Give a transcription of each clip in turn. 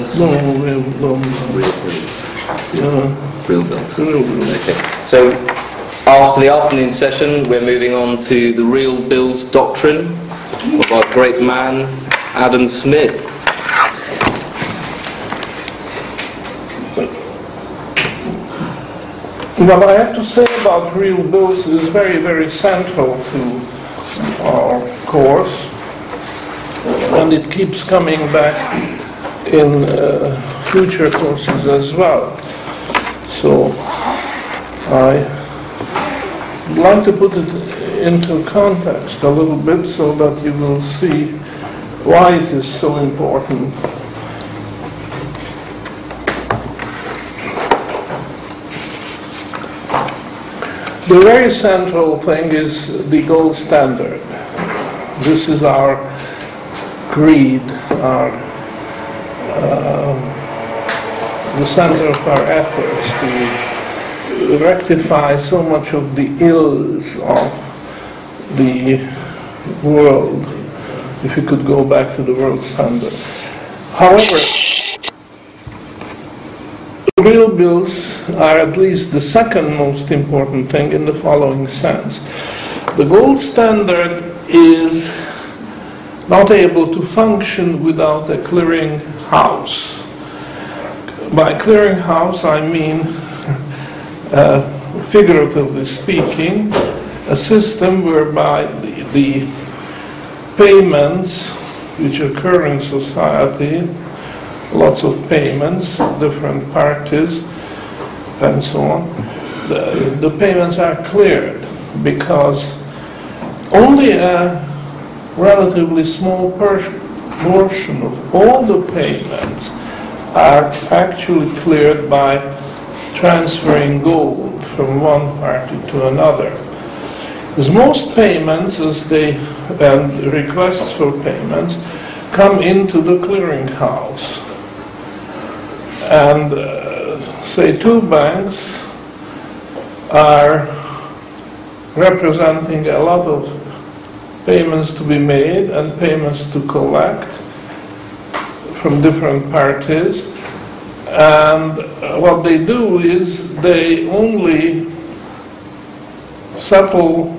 invoices? No, real, no, Real bills. yeah, Real bills. real, real. Okay. So after the afternoon session, we're moving on to the real bills doctrine of our great man, Adam Smith. What I have to say about real bills is very, very central to our course, and it keeps coming back in uh, future courses as well. So I would like to put it into context a little bit so that you will see why it is so important The very central thing is the gold standard. This is our creed, our, Um, the center of our efforts to rectify so much of the ills of the world, if you could go back to the world standard. However, Real bills are at least the second most important thing in the following sense. The gold standard is not able to function without a clearing house. By clearing house, I mean, uh, figuratively speaking, a system whereby the, the payments which occur in society lots of payments, different parties, and so on. The, the payments are cleared because only a relatively small per- portion of all the payments are actually cleared by transferring gold from one party to another. As most payments, as they and requests for payments, come into the clearinghouse and uh, say two banks are representing a lot of payments to be made and payments to collect from different parties. And uh, what they do is they only settle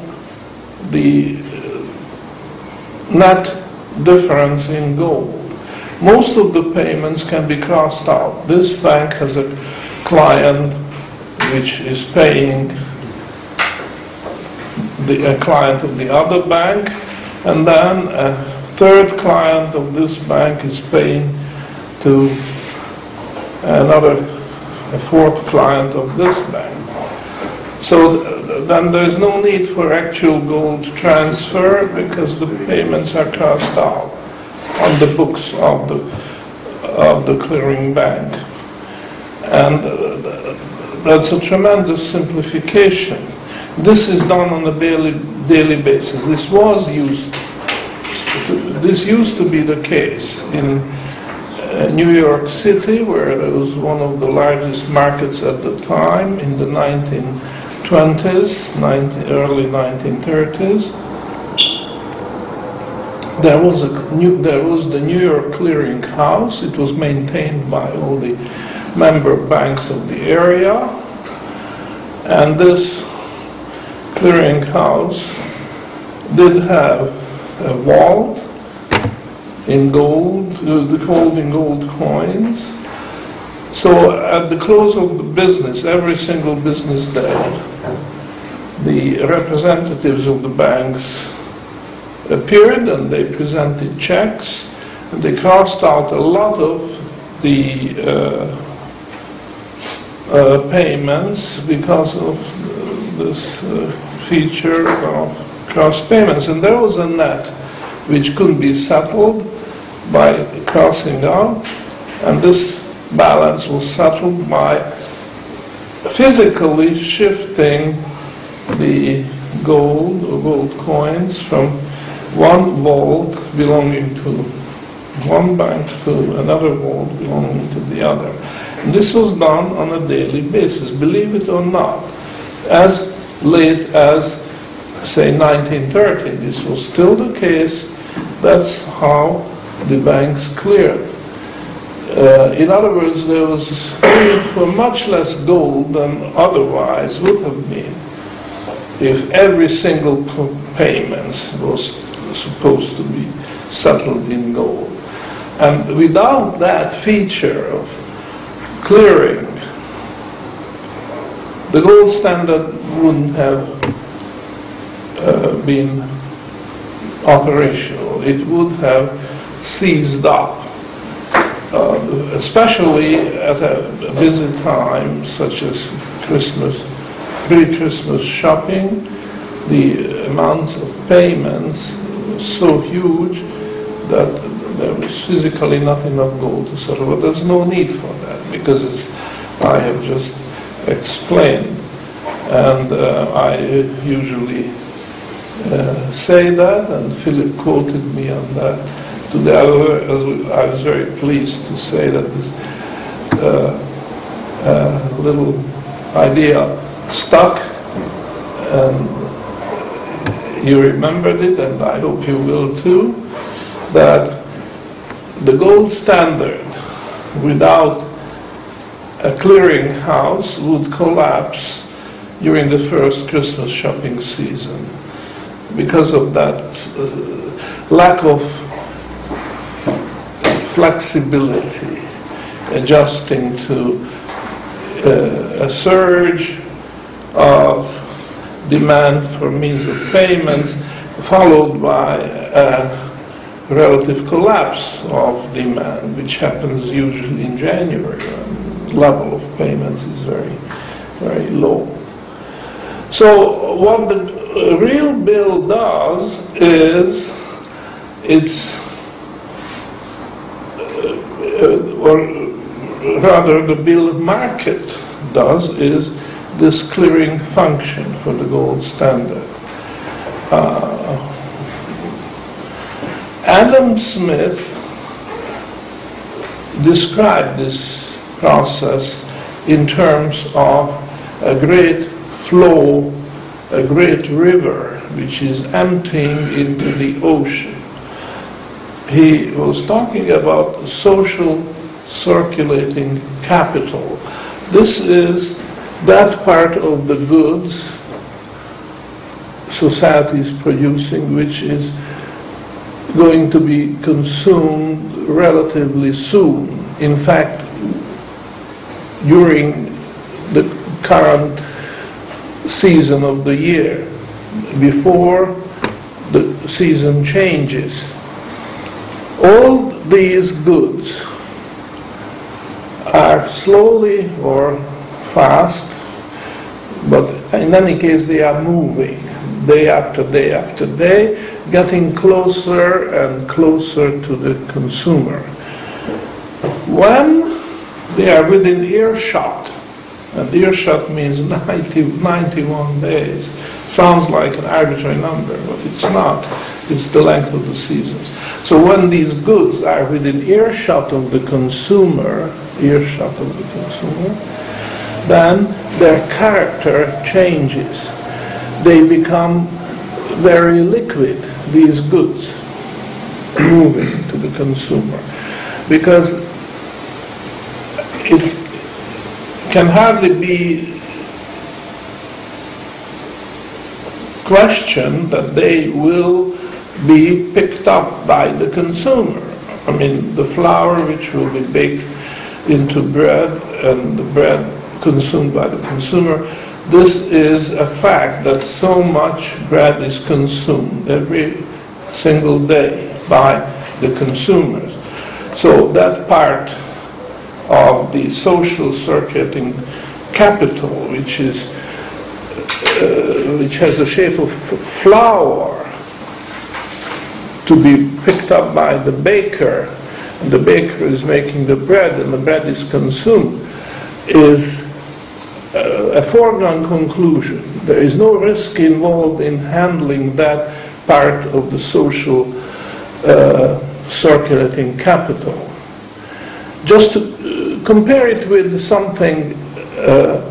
the uh, net difference in gold. Most of the payments can be crossed out. This bank has a client which is paying the, a client of the other bank, and then a third client of this bank is paying to another, a fourth client of this bank. So th- then there's no need for actual gold transfer because the payments are crossed out on the books of the, of the clearing bank. And uh, that's a tremendous simplification. This is done on a daily, daily basis. This was used, this used to be the case in uh, New York City, where it was one of the largest markets at the time in the 1920s, 19, early 1930s. There was a new, there was the New York Clearing House. It was maintained by all the member banks of the area, and this clearing house did have a vault in gold, uh, the gold in gold coins. So at the close of the business, every single business day, the representatives of the banks appeared and they presented checks and they crossed out a lot of the uh, uh, payments because of this uh, feature of cross payments. And there was a net which couldn't be settled by crossing out, and this balance was settled by physically shifting the gold or gold coins from one vault belonging to one bank to another vault belonging to the other. And this was done on a daily basis, believe it or not. As late as, say, 1930, this was still the case. That's how the banks cleared. Uh, in other words, there was for much less gold than otherwise would have been if every single payment was supposed to be settled in gold. And without that feature of clearing, the gold standard wouldn't have uh, been operational. It would have seized up, uh, especially at a busy time such as Christmas, pre-Christmas shopping. The amount of payments was so huge that there was physically not enough gold to settle. But there's no need for that because I have just explained, and uh, I usually uh, say that, and Philip quoted me on that. Today I was very pleased to say that this uh, uh, little idea stuck, and you remembered it, and I hope you will too, that the gold standard without a clearinghouse would collapse during the first Christmas shopping season because of that uh, lack of flexibility, adjusting to uh, a surge of demand for means of payment, followed by a relative collapse of demand, which happens usually in January. Level of payments is very, very low. So what the real bill does is it's uh, or rather the bill market does is this clearing function for the gold standard. Uh, Adam Smith described this process in terms of a great flow a great river which is emptying into the ocean. He was talking about social circulating capital. This is that part of the goods society is producing which is going to be consumed relatively soon. In fact, during the current season of the year before the season changes. All these goods are slowly or fast, but in any case they are moving day after day after day, getting closer and closer to the consumer. When they are within earshot and earshot means 90, 91 days. Sounds like an arbitrary number, but it's not. It's the length of the seasons. So when these goods are within earshot of the consumer, earshot of the consumer, then their character changes. They become very liquid, these goods, moving to the consumer. Because it can hardly be questioned that they will be picked up by the consumer. I mean, the flour which will be baked into bread and the bread consumed by the consumer, this is a fact that so much bread is consumed every single day by the consumers. So that part of the social circulating capital, which is uh, which has the shape of flour to be picked up by the baker, and the baker is making the bread, and the bread is consumed, is uh, a foregone conclusion. There is no risk involved in handling that part of the social uh, circulating capital. Just to compare it with something, uh,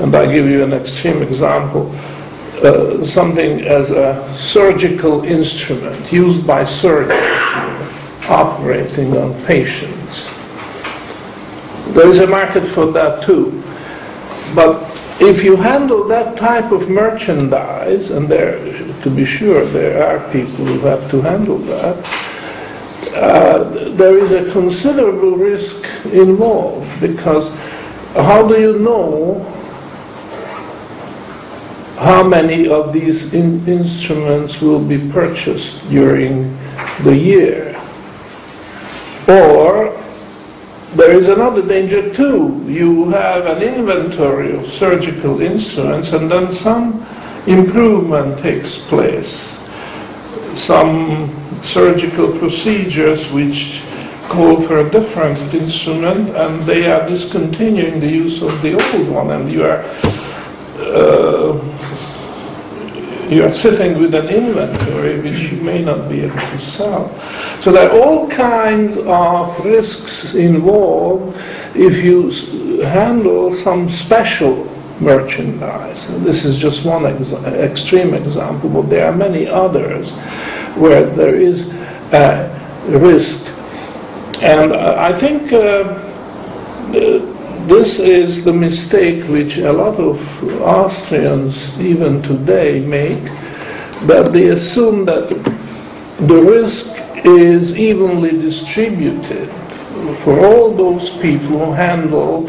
and I give you an extreme example, uh, something as a surgical instrument used by surgeons operating on patients. There is a market for that too. But if you handle that type of merchandise, and there, to be sure, there are people who have to handle that, uh, there is a considerable risk involved because how do you know how many of these in- instruments will be purchased during the year? Or there is another danger too. You have an inventory of surgical instruments and then some improvement takes place. Some surgical procedures which call for a different instrument and they are discontinuing the use of the old one and you are uh, you are sitting with an inventory which you may not be able to sell. So there are all kinds of risks involved if you handle some special merchandise. And This is just one ex- extreme example, but there are many others where there is a risk. And uh, I think uh, this is the mistake which a lot of Austrians even today make, that they assume that the risk is evenly distributed for all those people who handle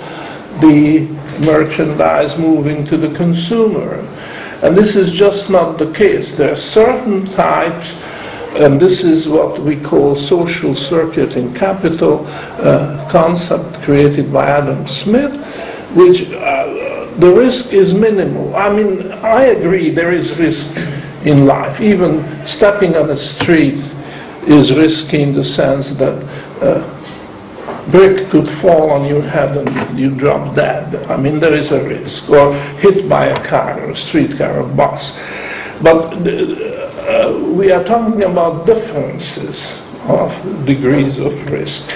the merchandise moving to the consumer. And this is just not the case. There are certain types and this is what we call social circulating capital uh, concept created by Adam Smith, which uh, the risk is minimal. I mean, I agree there is risk in life. Even stepping on a street is risky in the sense that uh, brick could fall on your head and you drop dead. I mean, there is a risk. Or hit by a car, or a streetcar, or bus. But uh, we are talking about differences of degrees of risk.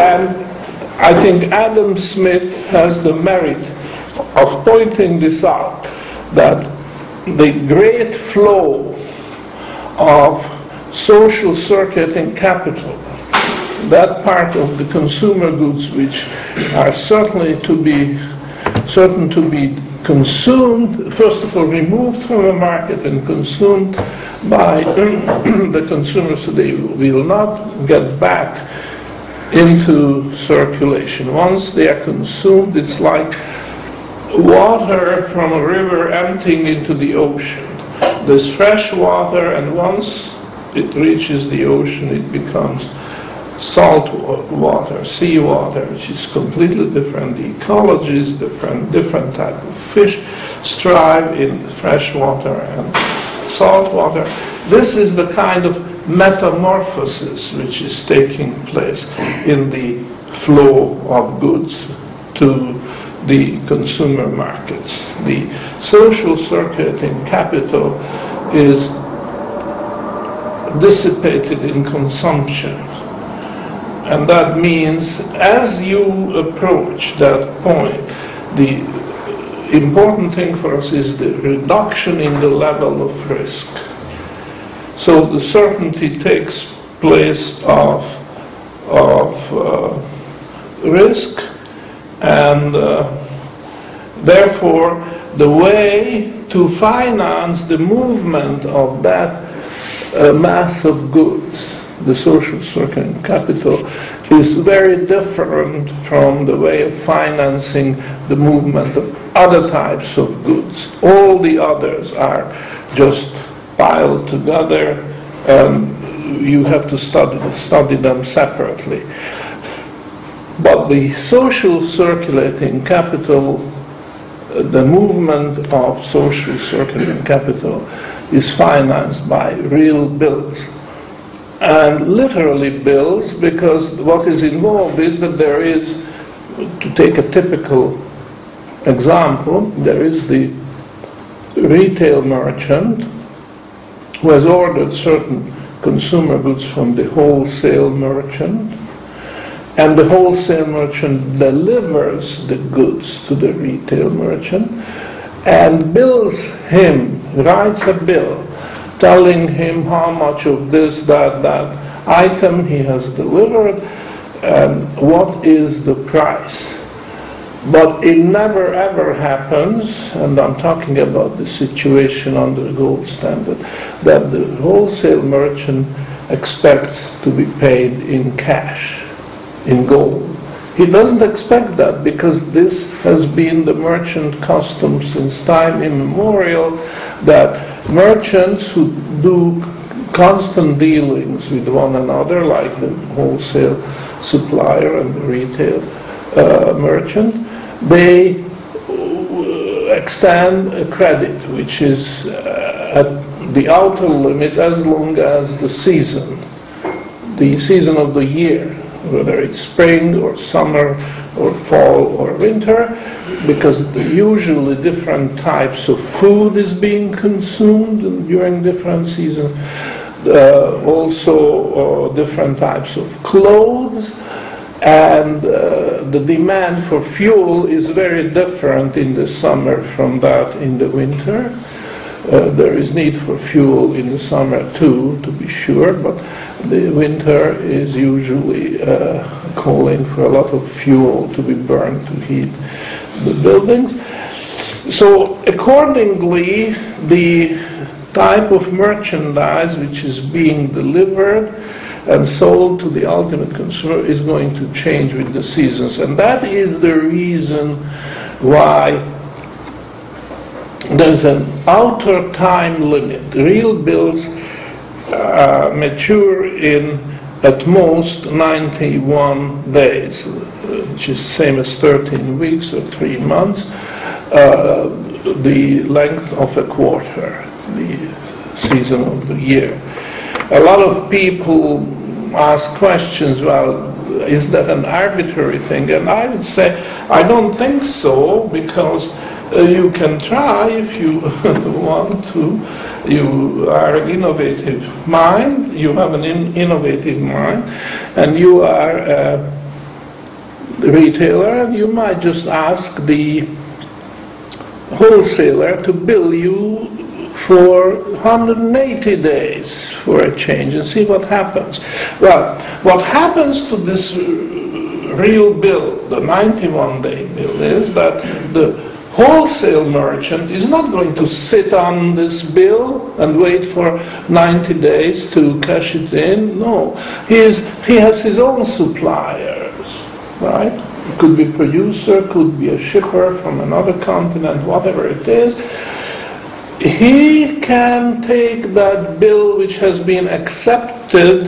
And I think Adam Smith has the merit of pointing this out that the great flow of social circulating capital, that part of the consumer goods which are certainly to be certain to be consumed, first of all, removed from the market and consumed by the consumers they will not get back into circulation. Once they are consumed, it's like water from a river emptying into the ocean. There's fresh water, and once it reaches the ocean, it becomes salt wa- water, seawater, which is completely different. The ecology is different, different type of fish strive in fresh water and salt water. This is the kind of metamorphosis which is taking place in the flow of goods to the consumer markets. The social circulating capital is dissipated in consumption. And that means as you approach that point, the important thing for us is the reduction in the level of risk. So the certainty takes place of, of uh, risk, and uh, therefore the way to finance the movement of that uh, mass of goods, the social capital, is very different from the way of financing the movement of other types of goods. All the others are just piled together and you have to study, study them separately. But the social circulating capital, the movement of social circulating capital is financed by real bills. And literally bills, because what is involved is that there is, to take a typical example, there is the retail merchant who has ordered certain consumer goods from the wholesale merchant, and the wholesale merchant delivers the goods to the retail merchant and bills him, writes a bill telling him how much of this, that, that item he has delivered, and what is the price. But it never ever happens, and I'm talking about the situation under the gold standard, that the wholesale merchant expects to be paid in cash, in gold. He doesn't expect that because this has been the merchant custom since time immemorial that merchants who do constant dealings with one another, like the wholesale supplier and the retail uh, merchant, they uh, extend a credit which is uh, at the outer limit as long as the season, the season of the year, whether it's spring or summer or fall or winter, because usually different types of food is being consumed during different seasons. Uh, also uh, different types of clothes and uh, the demand for fuel is very different in the summer from that in the winter. Uh, there is need for fuel in the summer too, to be sure, but the winter is usually uh, calling for a lot of fuel to be burned to heat the buildings. So accordingly, the type of merchandise which is being delivered and sold to the ultimate consumer is going to change with the seasons. And that is the reason why there's an outer time limit. Real bills uh, mature in at most 91 days, which is the same as 13 weeks or three months, uh, the length of a quarter the season of the year. A lot of people ask questions, well, is that an arbitrary thing? And I would say, I don't think so, because Uh, you can try if you want to. You are an innovative mind, you have an in innovative mind, and you are a retailer, and you might just ask the wholesaler to bill you for 180 days for a change and see what happens. Well, what happens to this real bill, the 91 day bill, is that the wholesale merchant is not going to sit on this bill and wait for 90 days to cash it in. No, he, is, he has his own suppliers, right? It could be producer, could be a shipper from another continent, whatever it is he can take that bill which has been accepted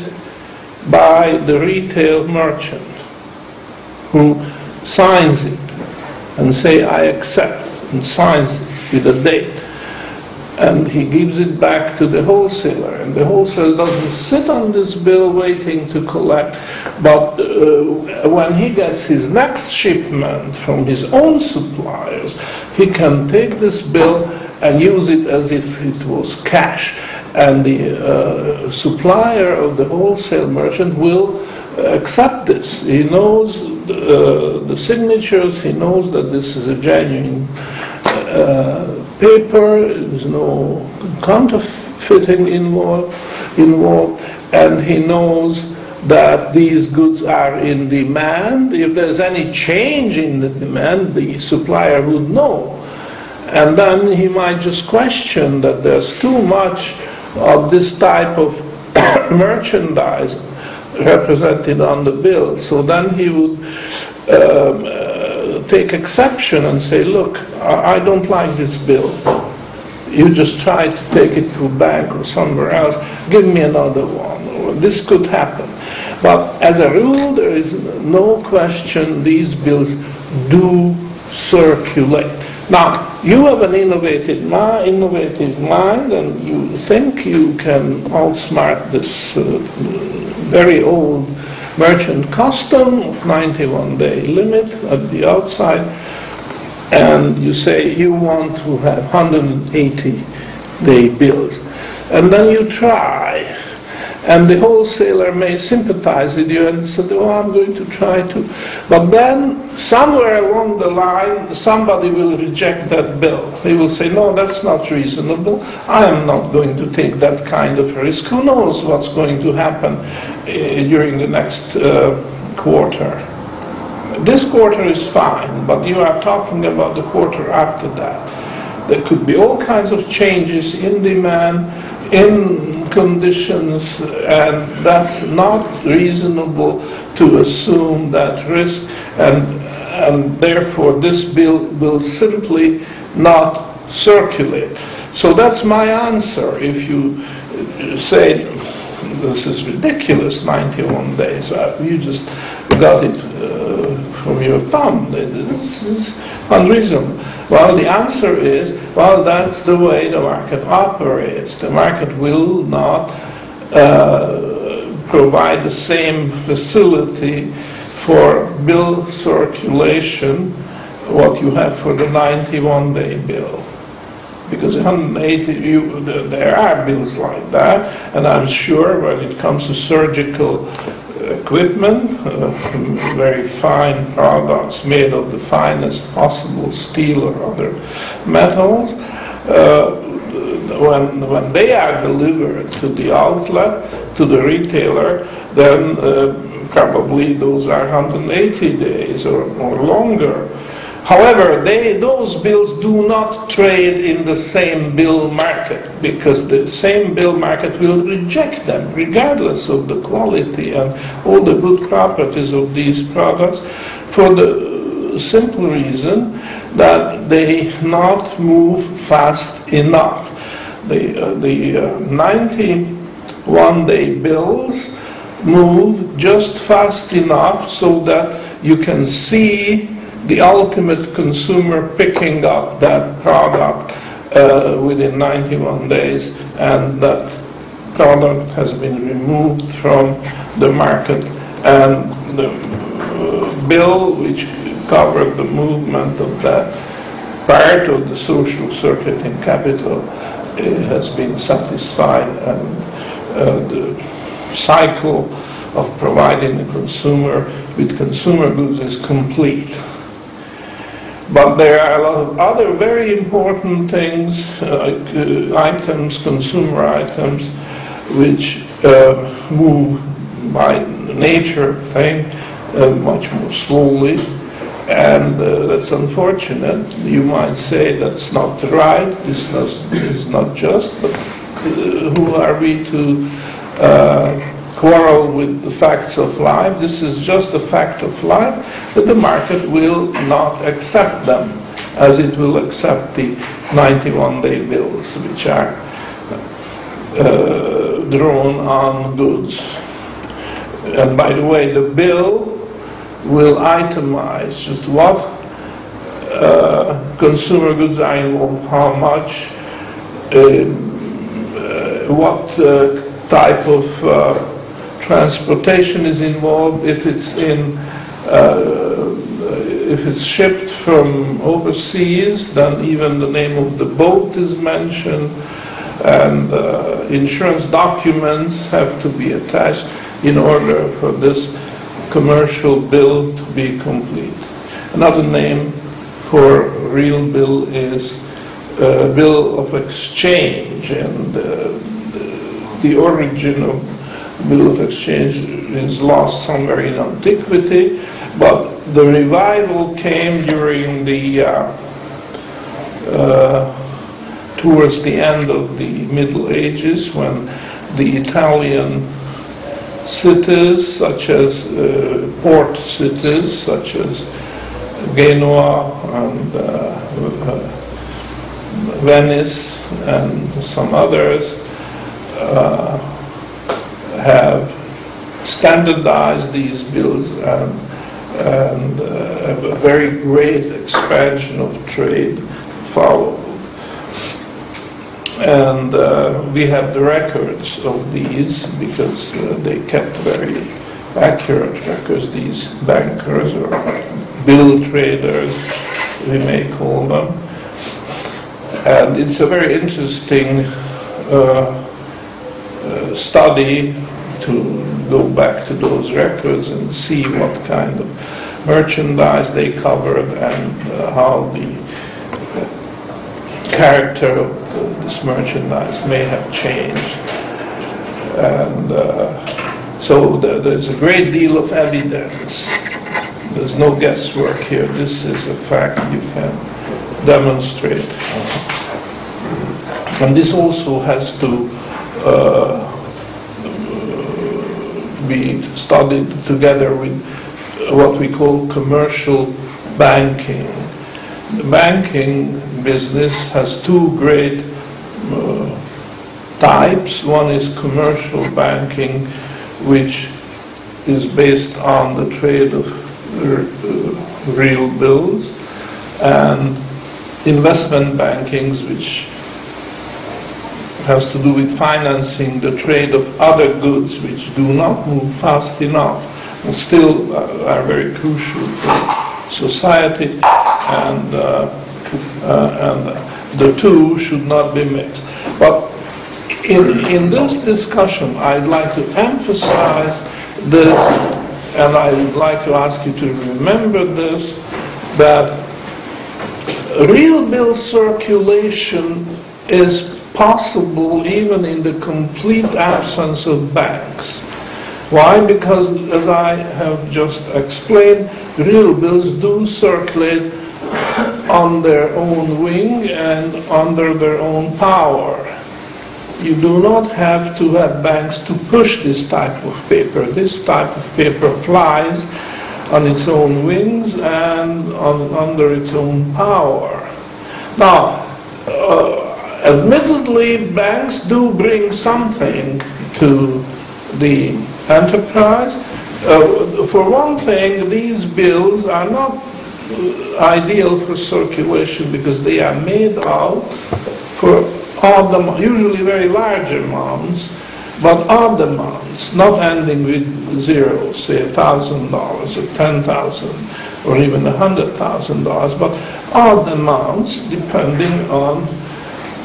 by the retail merchant who signs it and say I accept and signs with a date and he gives it back to the wholesaler and the wholesaler doesn't sit on this bill waiting to collect but uh, when he gets his next shipment from his own suppliers he can take this bill and use it as if it was cash. And the uh, supplier of the wholesale merchant will accept this. He knows uh, the signatures, he knows that this is a genuine uh, paper, there's no counterfeiting involved, involved, and he knows that these goods are in demand. If there's any change in the demand, the supplier would know. And then he might just question that there's too much of this type of merchandise represented on the bill. So then he would um, uh, take exception and say, look, I, don't like this bill. You just try to take it to a bank or somewhere else. Give me another one. This could happen. But as a rule, there is no question these bills do circulate. Now, you have an innovative, mind, innovative mind and you think you can outsmart this uh, very old merchant custom of 91 day limit at the outside and you say you want to have 180 day bills and then you try and the wholesaler may sympathize with you and say, oh, I'm going to try to. But then, somewhere along the line, somebody will reject that bill. They will say, no, that's not reasonable. I am not going to take that kind of risk. Who knows what's going to happen during the next uh, quarter. This quarter is fine, but you are talking about the quarter after that. There could be all kinds of changes in demand, in conditions, and that's not reasonable to assume that risk, and, and therefore this bill will simply not circulate. So that's my answer. If you say this is ridiculous, 91 days, you just got it uh, from your thumb. This is unreasonable. Well, the answer is, well, that's the way the market operates. The market will not uh, provide the same facility for bill circulation what you have for the 91-day bill because 180, you, there are bills like that, and I'm sure when it comes to surgical equipment, uh, very fine products made of the finest possible steel or other metals, uh, when, when they are delivered to the outlet, to the retailer, then uh, probably those are 180 days or, or longer. However, they, those bills do not trade in the same bill market because the same bill market will reject them regardless of the quality and all the good properties of these products for the simple reason that they not move fast enough. The, uh, the uh, 91 day bills move just fast enough so that you can see the ultimate consumer picking up that product uh, within 91 days and that product has been removed from the market and the uh, bill which covered the movement of that part of the social circulating capital uh, has been satisfied and uh, the cycle of providing the consumer with consumer goods is complete. But there are a lot of other very important things, uh, uh, items, consumer items, which uh, move by nature of thing uh, much more slowly. And uh, that's unfortunate. You might say that's not right, this is not just, but uh, who are we to quarrel with the facts of life. This is just a fact of life, but the market will not accept them as it will accept the 91 day bills, which are uh, drawn on goods. And by the way, the bill will itemize just what uh, consumer goods are involved, how much, uh, uh what uh, type of uh, transportation is involved, if it's in, uh, if it's shipped from overseas, then even the name of the boat is mentioned, and uh, insurance documents have to be attached in order for this commercial bill to be complete. Another name for real bill is uh, bill of exchange, and uh, the origin of bill of exchange is lost somewhere in antiquity, but the revival came during the uh, uh, towards the end of the Middle Ages when the Italian cities, such as uh, port cities, such as Genoa and uh, uh, Venice and some others, uh, have standardized these bills and, and uh, a very great expansion of trade followed. And uh, we have the records of these because uh, they kept very accurate records, these bankers or bill traders, we may call them. And it's a very interesting uh, uh, study to go back to those records and see what kind of merchandise they covered and uh, how the uh, character of the, this merchandise may have changed. And uh, So there- there's a great deal of evidence. There's no guesswork here. This is a fact you can demonstrate. And this also has to uh, be studied together with what we call commercial banking. The banking business has two great uh, types. One is commercial banking, which is based on the trade of uh, real bills, and investment bankings, which has to do with financing the trade of other goods which do not move fast enough and still uh, are very crucial for society and, uh, uh, and the two should not be mixed. But in, in this discussion, I'd like to emphasize this, and I would like to ask you to remember this, that real bill circulation is possible even in the complete absence of banks. Why? Because, as I have just explained, real bills do circulate on their own wing and under their own power. You do not have to have banks to push this type of paper. This type of paper flies on its own wings and on, under its own power. Now, uh, admittedly, banks do bring something to the enterprise. Uh, for one thing, these bills are not uh, ideal for circulation because they are made out for odd, am- usually very large amounts, but odd amounts, not ending with zero, say a thousand dollars or ten thousand or even a hundred thousand dollars, but odd amounts depending on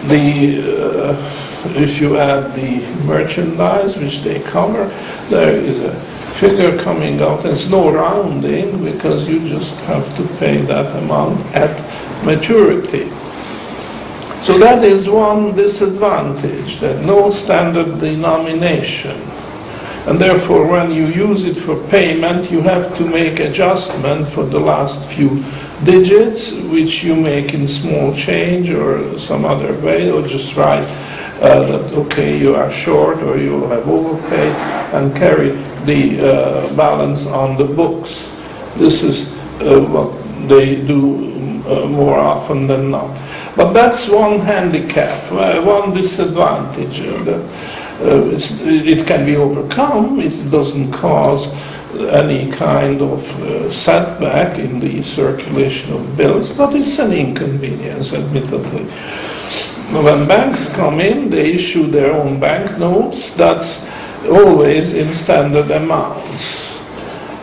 the, uh, if you add the merchandise which they cover, there is a figure coming out. There's no rounding because you just have to pay that amount at maturity. So that is one disadvantage, that no standard denomination. And therefore, when you use it for payment, you have to make adjustment for the last few digits, which you make in small change or some other way, or just write uh, that, okay, you are short or you have overpaid, and carry the uh, balance on the books. This is uh, what they do uh, more often than not. But that's one handicap, uh, one disadvantage. Uh, it can be overcome, it doesn't cause any kind of uh, setback in the circulation of bills, but it's an inconvenience, admittedly. When banks come in, they issue their own banknotes, that's always in standard amounts.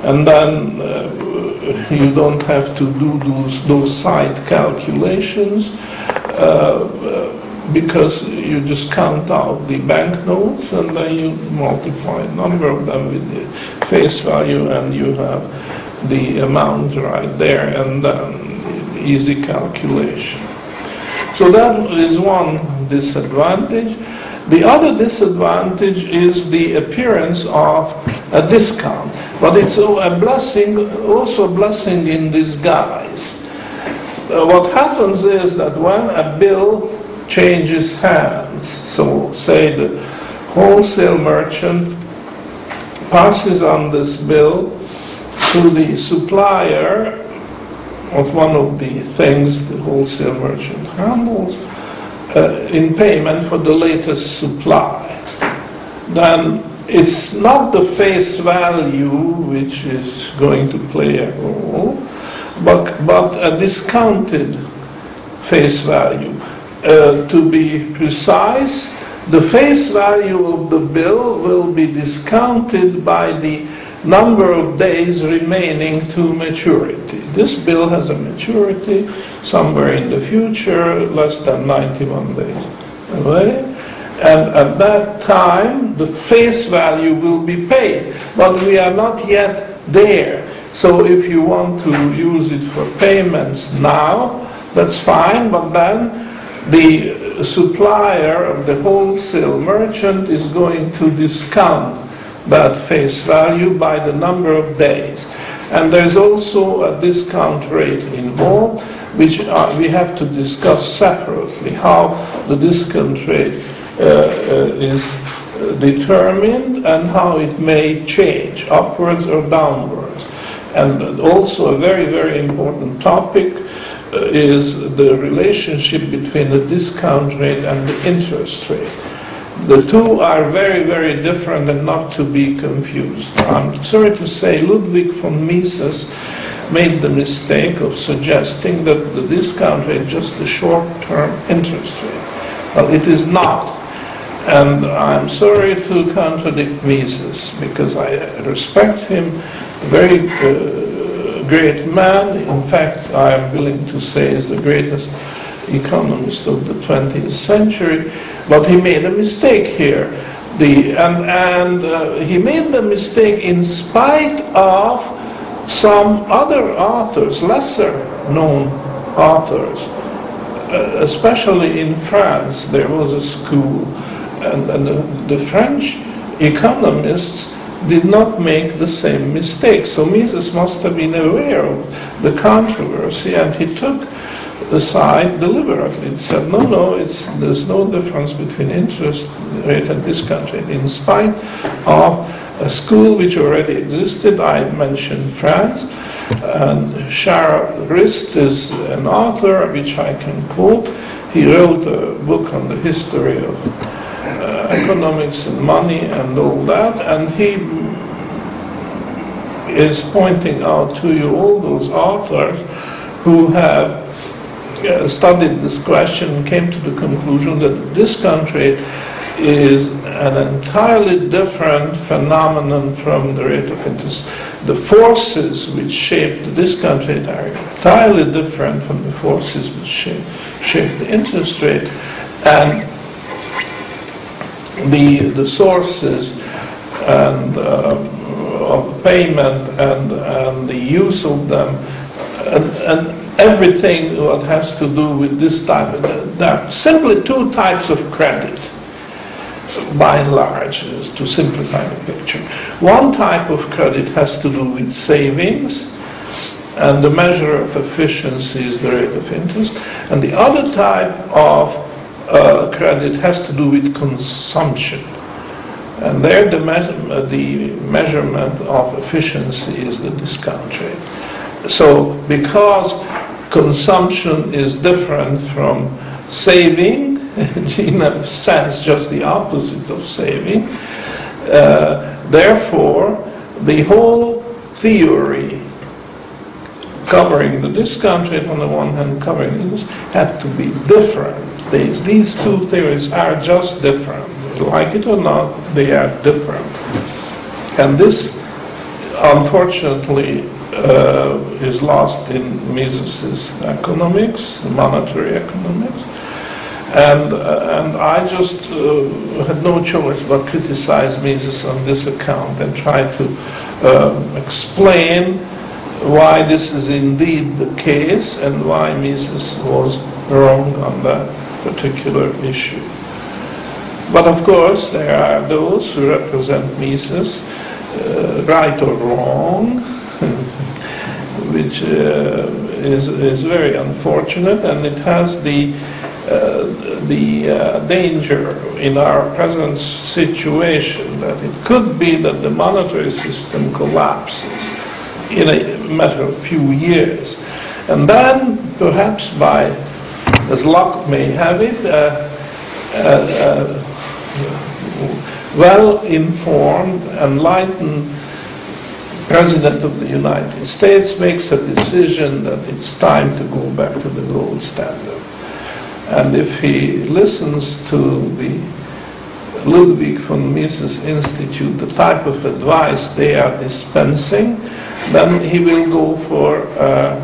And then uh, you don't have to do those, those side calculations uh, uh, because you just count out the banknotes and then you multiply a number of them with the face value and you have the amount right there and then easy calculation. So that is one disadvantage. The other disadvantage is the appearance of a discount, but it's a blessing, also a blessing in disguise. Uh, what happens is that when a bill changes hands, so say the wholesale merchant passes on this bill to the supplier of one of the things the wholesale merchant handles uh, in payment for the latest supply, then it's not the face value which is going to play a role, but, but a discounted face value. Uh, to be precise, the face value of the bill will be discounted by the number of days remaining to maturity. This bill has a maturity somewhere in the future, less than 91 days away. And at that time, the face value will be paid, but we are not yet there. So if you want to use it for payments now, that's fine, but then the supplier of the wholesale merchant is going to discount that face value by the number of days. And there's also a discount rate involved, which uh, we have to discuss separately, how the discount rate uh, uh, is determined and how it may change, upwards or downwards. And also a very, very important topic uh, is the relationship between the discount rate and the interest rate. The two are very, very different and not to be confused. I'm sorry to say Ludwig von Mises made the mistake of suggesting that the discount rate is just a short-term interest rate. Well, it is not. And I'm sorry to contradict Mises because I respect him, very uh, great man. In fact, I am willing to say is the greatest economist of the 20th century. But he made a mistake here. The, and and uh, he made the mistake in spite of some other authors, lesser known authors. Uh, especially in France, there was a school, and, and the, the French economists did not make the same mistake. So Mises must have been aware of the controversy, and he took the side deliberately. and said, no, no, it's, there's no difference between interest rate and discount rate. In spite of a school which already existed, I mentioned France, and Charles Rist is an author which I can quote. He wrote a book on the history of economics and money and all that, and he is pointing out to you all those authors who have uh, studied this question came to the conclusion that discount is an entirely different phenomenon from the rate of interest. The forces which shape discount are entirely different from the forces which shape, shape the interest rate. And the, the sources and uh, of payment and, and the use of them and, and everything what has to do with this type. There are simply two types of credit, by and large, to simplify the picture. One type of credit has to do with savings, and the measure of efficiency is the rate of interest. And the other type of uh, credit has to do with consumption. And there the, me- the measurement of efficiency is the discount rate. So because consumption is different from saving, in a sense just the opposite of saving, uh, therefore the whole theory covering the discount rate on the one hand, covering interest, have to be different. These, these two theories are just different. Like it or not, they are different. And this, unfortunately, uh, is lost in Mises's economics, monetary economics. And, uh, and I just uh, had no choice but criticize Mises on this account and try to um, explain why this is indeed the case and why Mises was wrong on that particular issue. But of course, there are those who represent Mises, uh, right or wrong, which uh, is, is very unfortunate, and it has the, uh, the uh, danger in our present situation that it could be that the monetary system collapses in a matter of few years. And then, perhaps by, as luck may have it, uh, uh, well informed, enlightened President of the United States makes a decision that it's time to go back to the gold standard. And if he listens to the Ludwig von Mises Institute, the type of advice they are dispensing, then he will go for uh,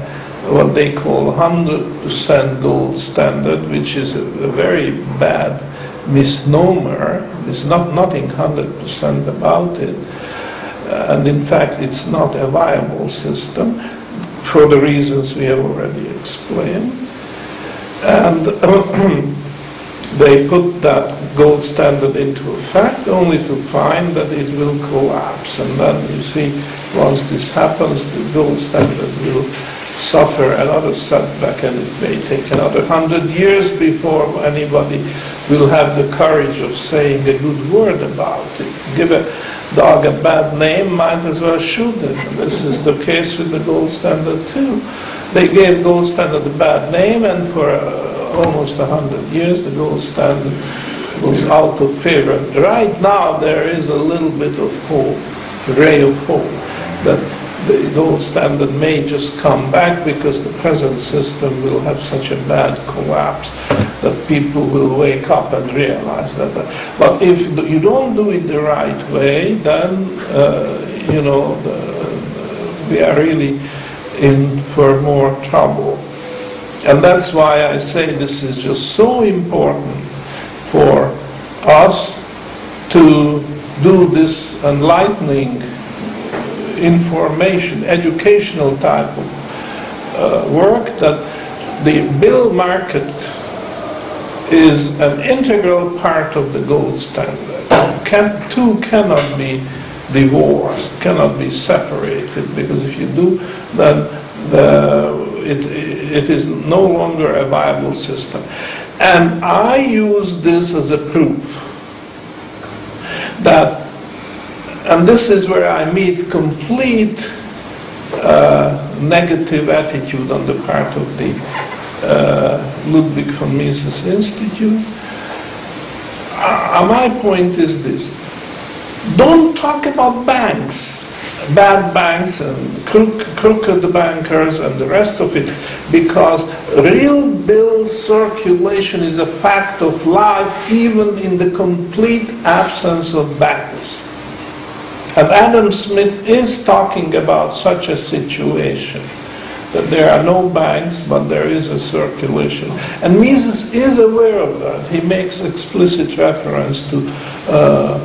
what they call 100% gold standard, which is a, a very bad misnomer. There's not nothing 100% about it. Uh, and in fact, it's not a viable system for the reasons we have already explained. And they put that gold standard into effect only to find that it will collapse. And then you see, once this happens, the gold standard will suffer another setback and it may take another hundred years before anybody will have the courage of saying a good word about it. Give a dog a bad name, might as well shoot it. This is the case with the gold standard too. They gave gold standard a bad name and for uh, almost a hundred years the gold standard was out of favor. Right now there is a little bit of hope, a ray of hope, that the gold standard may just come back because the present system will have such a bad collapse that people will wake up and realize that. But if you don't do it the right way, then, uh, you know, the, we are really in for more trouble. And that's why I say this is just so important for us to do this enlightening information, educational type of uh, work that the bill market is an integral part of the gold standard. Can, two cannot be divorced, cannot be separated, because if you do, then the, it, it is no longer a viable system. And I use this as a proof that, and this is where I meet complete uh, negative attitude on the part of the uh, Ludwig von Mises Institute. Uh, my point is this don't talk about banks, bad banks and crook, crooked bankers and the rest of it, because real bill circulation is a fact of life even in the complete absence of banks. And Adam Smith is talking about such a situation that there are no banks, but there is a circulation. And Mises is aware of that. He makes explicit reference to uh,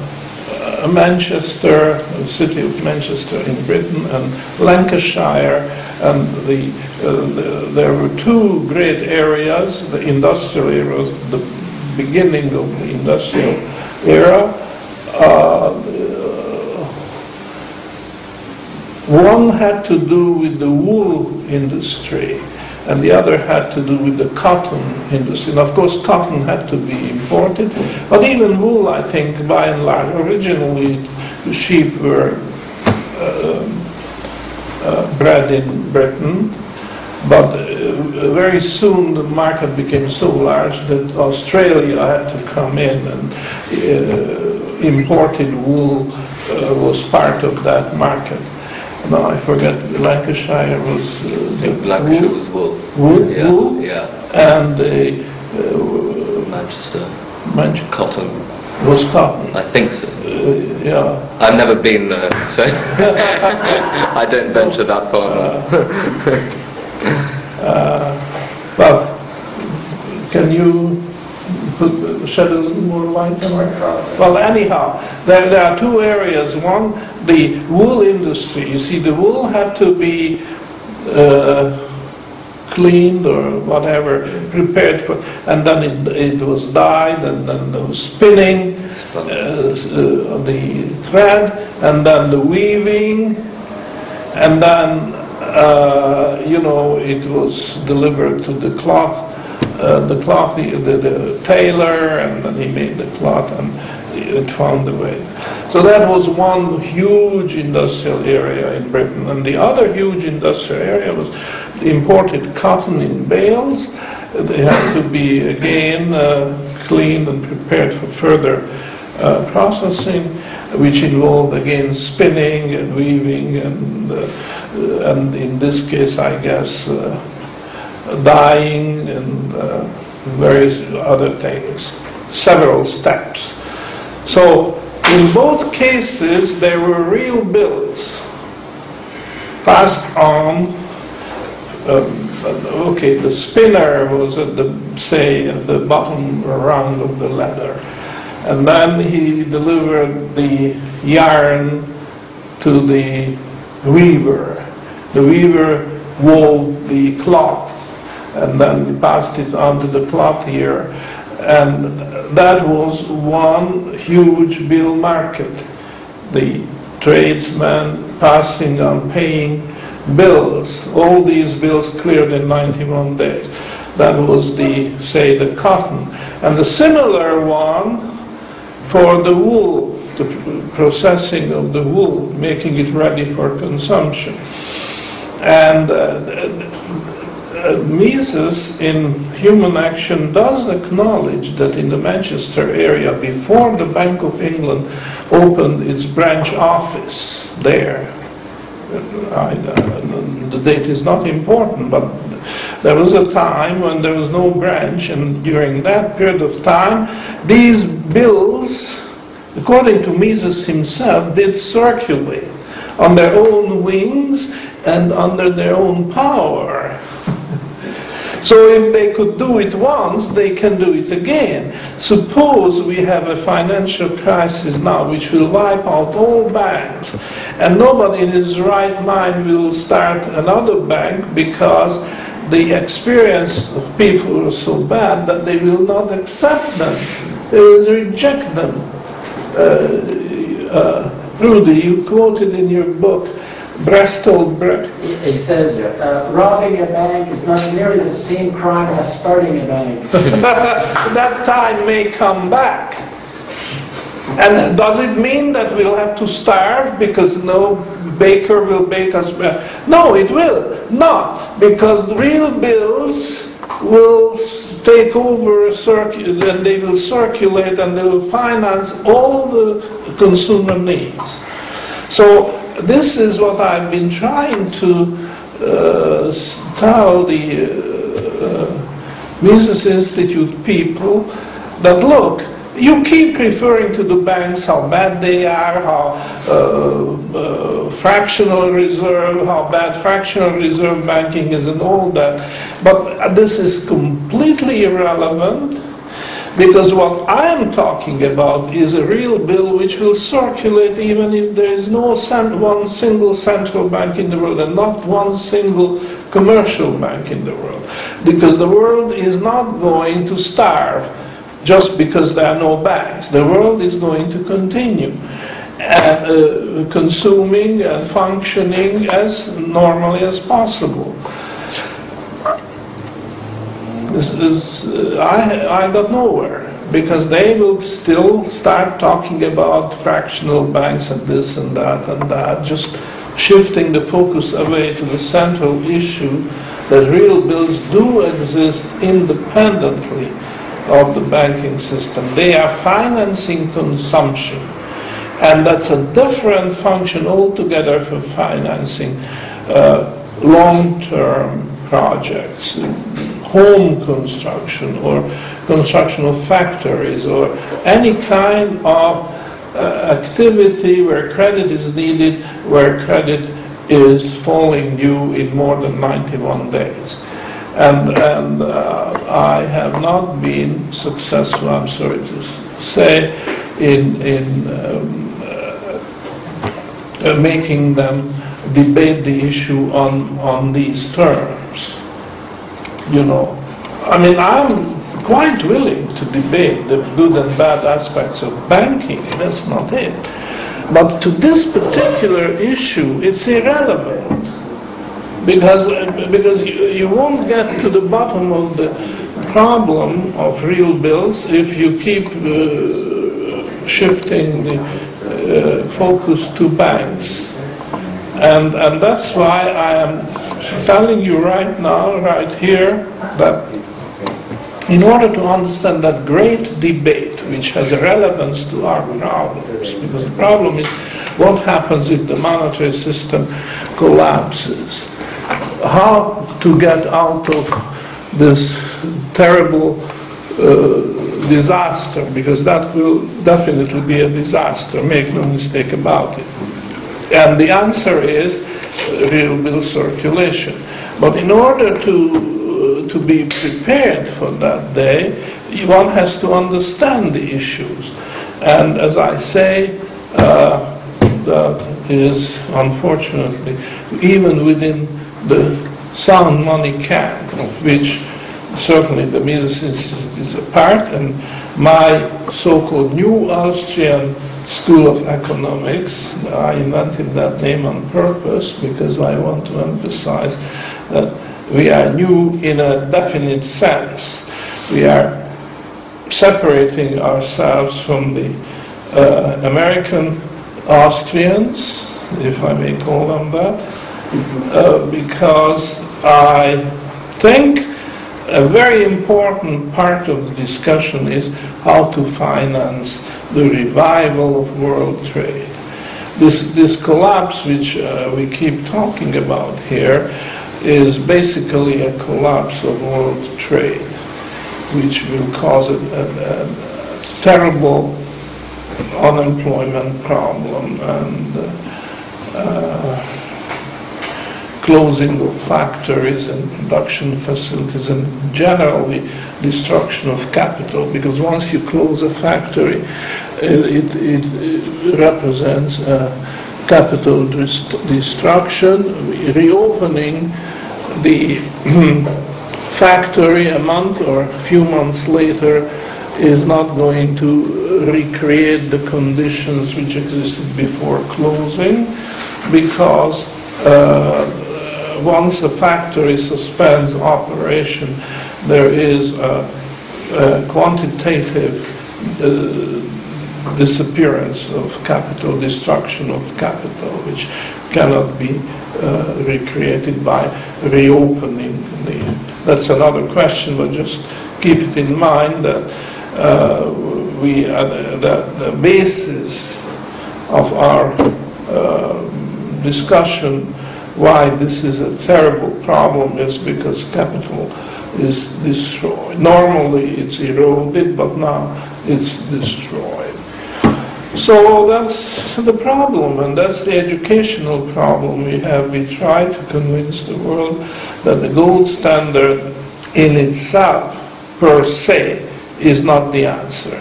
Manchester, the city of Manchester in Britain, and Lancashire, and the, uh, the, there were two great areas, the industrial areas, the beginning of the industrial era. Uh, one had to do with the wool industry and the other had to do with the cotton industry. And of course, cotton had to be imported, but even wool, I think, by and large, originally sheep were uh, uh, bred in Britain, but uh, very soon the market became so large that Australia had to come in and uh, imported wool was part of that market. No, I forget. Lancashire was. Uh, Lancashire was wool. Wool, yeah, yeah. and uh, Manchester. Manchester Cotton. was cotton. I think so. Uh, yeah. I've never been there, so I don't venture that far north. uh, well, can you shed a little more light on it? Well, anyhow, there, there are two areas. One, the wool industry. You see, the wool had to be uh, cleaned or whatever, prepared for, and then it, it was dyed, and then there was spinning uh, uh, the thread, and then the weaving, and then uh, you know it was delivered to the cloth uh, the cloth, the, the, the, tailor, and then he made the cloth, and it found a way. So that was one huge industrial area in Britain. And the other huge industrial area was imported cotton in bales. They had to be again uh, cleaned and prepared for further uh, processing, which involved again spinning and weaving, and, uh, and in this case, I guess, uh, dyeing and uh, various other things, several steps. So in both cases, there were real bills passed on. Um, okay, the spinner was at the, say, at the bottom rung of the ladder. And then he delivered the yarn to the weaver. The weaver wove the cloth and then passed it on to the clothier, And that was one huge bill market. The tradesmen passing on paying bills. All these bills cleared in 91 days. That was the, say, the cotton. And the similar one for the wool, the processing of the wool, making it ready for consumption. And uh, Mises in Human Action does acknowledge that in the Manchester area, before the Bank of England opened its branch office there, I, uh, the date is not important, but there was a time when there was no branch, and during that period of time, these bills, according to Mises himself, did circulate on their own wings and under their own power. So if they could do it once, they can do it again. Suppose we have a financial crisis now which will wipe out all banks, and nobody in his right mind will start another bank because the experience of people are so bad that they will not accept them. They will reject them. Uh, uh, Rudy, you quoted in your book Bertolt Brecht. He says, uh, robbing a bank is not nearly the same crime as starting a bank. that time may come back. And does it mean that we'll have to starve because no baker will bake us bread? No, it will not, because real bills will take over and they will circulate and they will finance all the consumer needs. So this is what I've been trying to uh, tell the uh, Mises Institute people that look, you keep referring to the banks, how bad they are, how uh, uh, fractional reserve, how bad fractional reserve banking is, and all that. But this is completely irrelevant because what I am talking about is a real bill which will circulate even if there is no one single central bank in the world and not one single commercial bank in the world. Because the world is not going to starve just because there are no banks. The world is going to continue uh, consuming and functioning as normally as possible. This is, uh, I, I got nowhere because they will still start talking about fractional banks and this and that and that, just shifting the focus away to the central issue that real bills do exist independently of the banking system. They are financing consumption. And that's a different function altogether for financing uh, long term projects home construction or construction of factories or any kind of uh, activity where credit is needed, where credit is falling due in more than 91 days. And, and uh, I have not been successful, I'm sorry to say, in, in um, uh, making them debate the issue on, on these terms you know, I mean, I'm quite willing to debate the good and bad aspects of banking. That's not it. But to this particular issue, it's irrelevant because because you, you won't get to the bottom of the problem of real bills if you keep uh, shifting the uh, focus to banks. And, and that's why I am telling you right now, right here, that in order to understand that great debate, which has relevance to our problems, because the problem is what happens if the monetary system collapses, how to get out of this terrible uh, disaster, because that will definitely be a disaster, make no mistake about it. And the answer is real bill circulation. But in order to, uh, to be prepared for that day, one has to understand the issues. And as I say, uh, that is unfortunately even within the sound money camp, of which certainly the Mises Institute is a part, and my so-called New Austrian School of Economics, I invented that name on purpose because I want to emphasize that we are new in a definite sense. We are separating ourselves from the uh, American Austrians, if I may call them that, uh, because I think a very important part of the discussion is how to finance the revival of world trade. This, this collapse, which uh, we keep talking about here, is basically a collapse of world trade, which will cause a, a, a terrible unemployment problem and uh, closing of factories and production facilities and generally destruction of capital because once you close a factory it, it, represents capital destruction reopening the factory a month or a few months later is not going to recreate the conditions which existed before closing because uh, once a factory suspends operation, there is a, a quantitative uh, disappearance of capital, destruction of capital, which cannot be uh, recreated by reopening the. That's another question, but just keep it in mind that uh, we uh, the, the basis of our uh, discussion why this is a terrible problem is because capital is destroyed. Normally it's eroded, but now it's destroyed. So that's the problem, and that's the educational problem we have. We try to convince the world that the gold standard in itself, per se, is not the answer.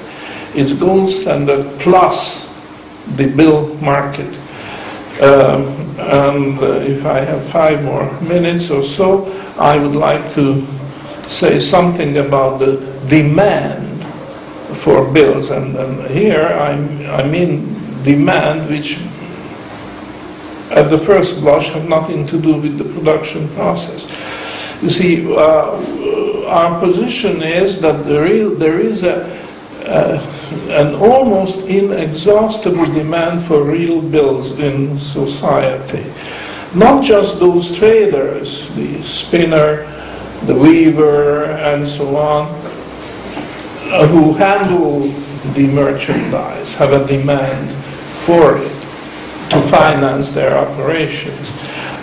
It's gold standard plus the bill market. Um, and uh, if I have five more minutes or so, I would like to say something about the demand for bills. And, and here I, I mean demand which at the first blush have nothing to do with the production process. You see, uh, our position is that there is, there is a, uh, an almost inexhaustible demand for real bills in society. Not just those traders, the spinner, the weaver, and so on, who handle the merchandise have a demand for it to finance their operations.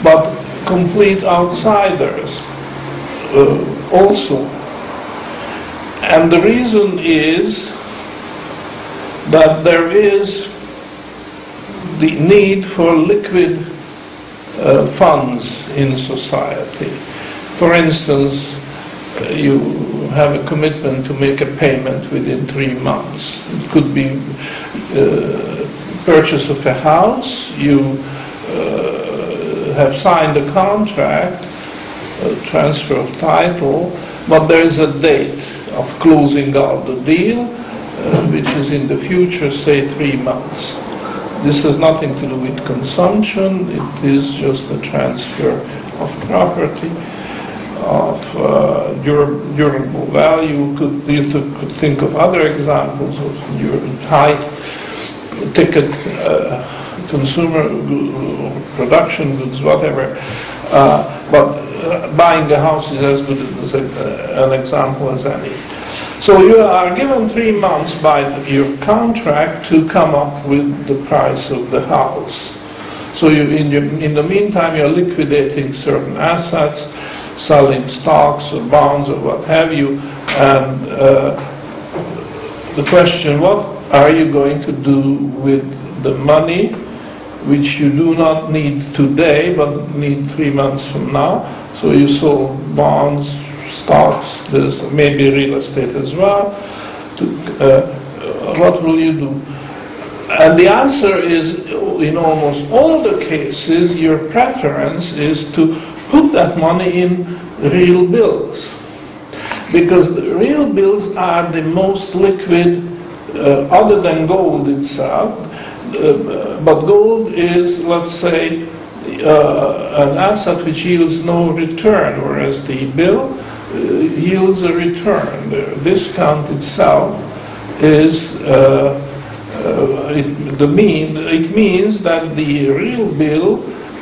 But complete outsiders uh, also. And the reason is that there is the need for liquid uh, funds in society. For instance, uh, you have a commitment to make a payment within three months. It could be uh, purchase of a house, you uh, have signed a contract, a transfer of title, but there is a date of closing out the deal, uh, which is in the future, say three months. This has nothing to do with consumption, it is just a transfer of property of uh, durable value. Could, you could think of other examples of high ticket uh, consumer production goods, whatever. Uh, but uh, buying a house is as good as a, uh, an example as any. So you are given three months by your contract to come up with the price of the house. So you, in, your, in the meantime, you're liquidating certain assets, selling stocks or bonds or what have you, and uh, the question, what are you going to do with the money which you do not need today but need three months from now? So you sold bonds, stocks, there's maybe real estate as well. To, uh, what will you do? And the answer is, in almost all the cases, your preference is to put that money in real bills. because real bills are the most liquid, uh, other than gold itself. Uh, but gold is, let's say, uh, an asset which yields no return, whereas the bill uh, yields a return. The discount itself is uh, uh, it, the mean. It means that the real bill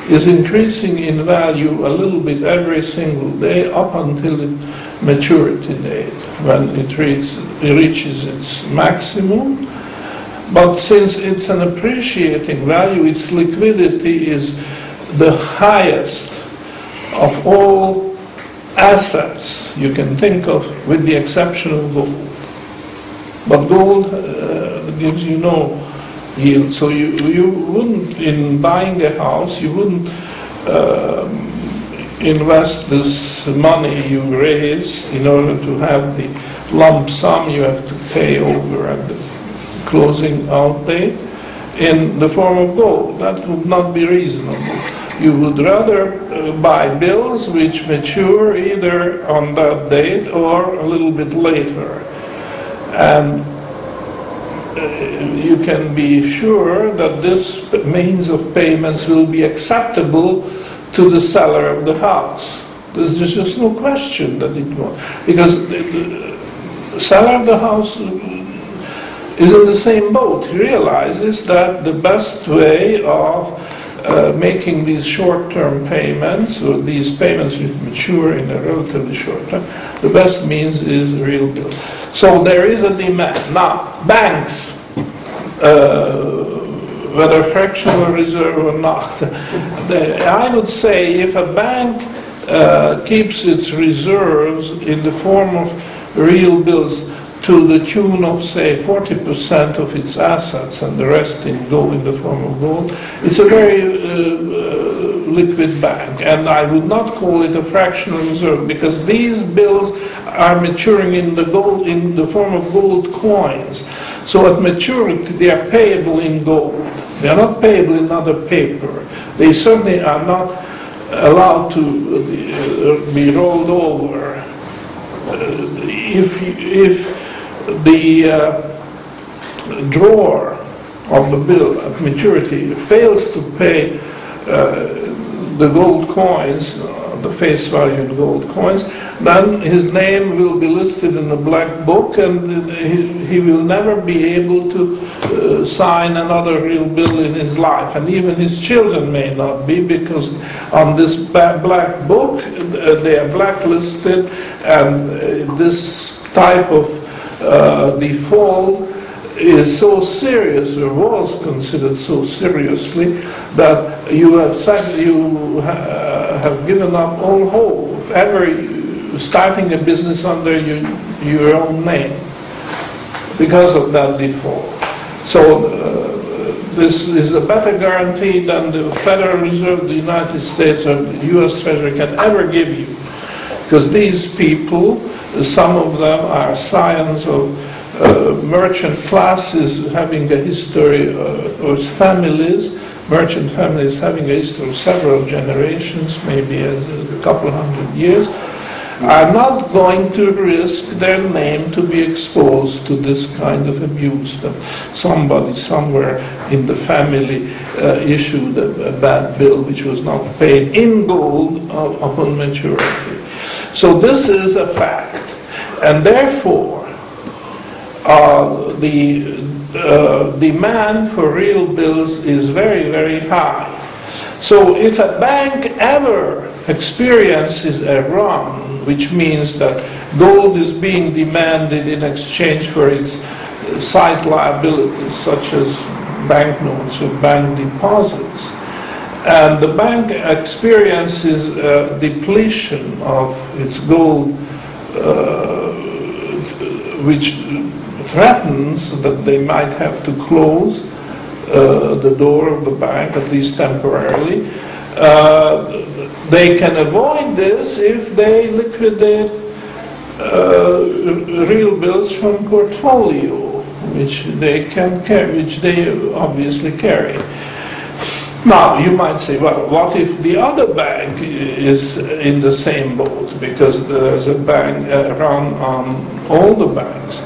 is increasing in value a little bit every single day up until maturity date, when it, reaches it reaches its maximum. But since it's an appreciating value, its liquidity is the highest of all assets you can think of, with the exception of gold. But gold uh, gives you no yield, so you, you wouldn't, in buying a house, you wouldn't um, invest this money you raise in order to have the lump sum you have to pay over at the closing out date in the form of gold. That would not be reasonable. You would rather uh, buy bills which mature either on that date or a little bit later. And uh, Uh, you can be sure that this means of payments will be acceptable to the seller of the house. There's just no question that it won't. because the seller of the house uh, is in the same boat. He realizes that the best way of uh, making these short-term payments, or these payments which mature in a relatively short time, the best means is real bills. So there is a demand. Now, banks, uh, whether fractional reserve or not, the, I would say if a bank uh, keeps its reserves in the form of real bills to the tune of, say, 40% of its assets and the rest in gold in the form of gold, it's a very uh, uh, liquid bank. And I would not call it a fractional reserve because these bills are maturing in the gold in the form of gold coins. So at maturity, they are payable in gold. They are not payable in other paper. They certainly are not allowed to uh, be rolled over. Uh, if, if the uh, drawer of the bill at maturity fails to pay uh, the gold coins, uh, the face value gold coins, then his name will be listed in the black book and he, he will never be able to uh, sign another real bill in his life. And even his children may not be because on this black book uh, they are blacklisted and uh, this type of uh, default is so serious or was considered so seriously that you have said you ha- have given up all hope of ever starting a business under your, your own name because of that default. So uh, this is a better guarantee than the Federal Reserve of the United States or the U.S. Treasury can ever give you, because these people, some of them are scions of uh, merchant classes having a history, uh, or families, merchant families having a history of several generations, maybe a, a couple hundred years, are not going to risk their name to be exposed to this kind of abuse that somebody somewhere in the family uh, issued a, a, bad bill which was not paid in gold uh, upon maturity. So this is a fact. And therefore, uh, the uh, demand for real bills is very, very high. So if a bank ever experiences a run, which means that gold is being demanded in exchange for its side liabilities, such as banknotes or bank deposits, and the bank experiences a depletion of its gold, uh, which threatens that they might have to close uh, the door of the bank, at least temporarily. Uh, they can avoid this if they liquidate uh, real bills from portfolio, which they can carry, which they obviously carry. Now, you might say, well, what if the other bank is in the same boat? Because there's a bank uh, run on all the banks.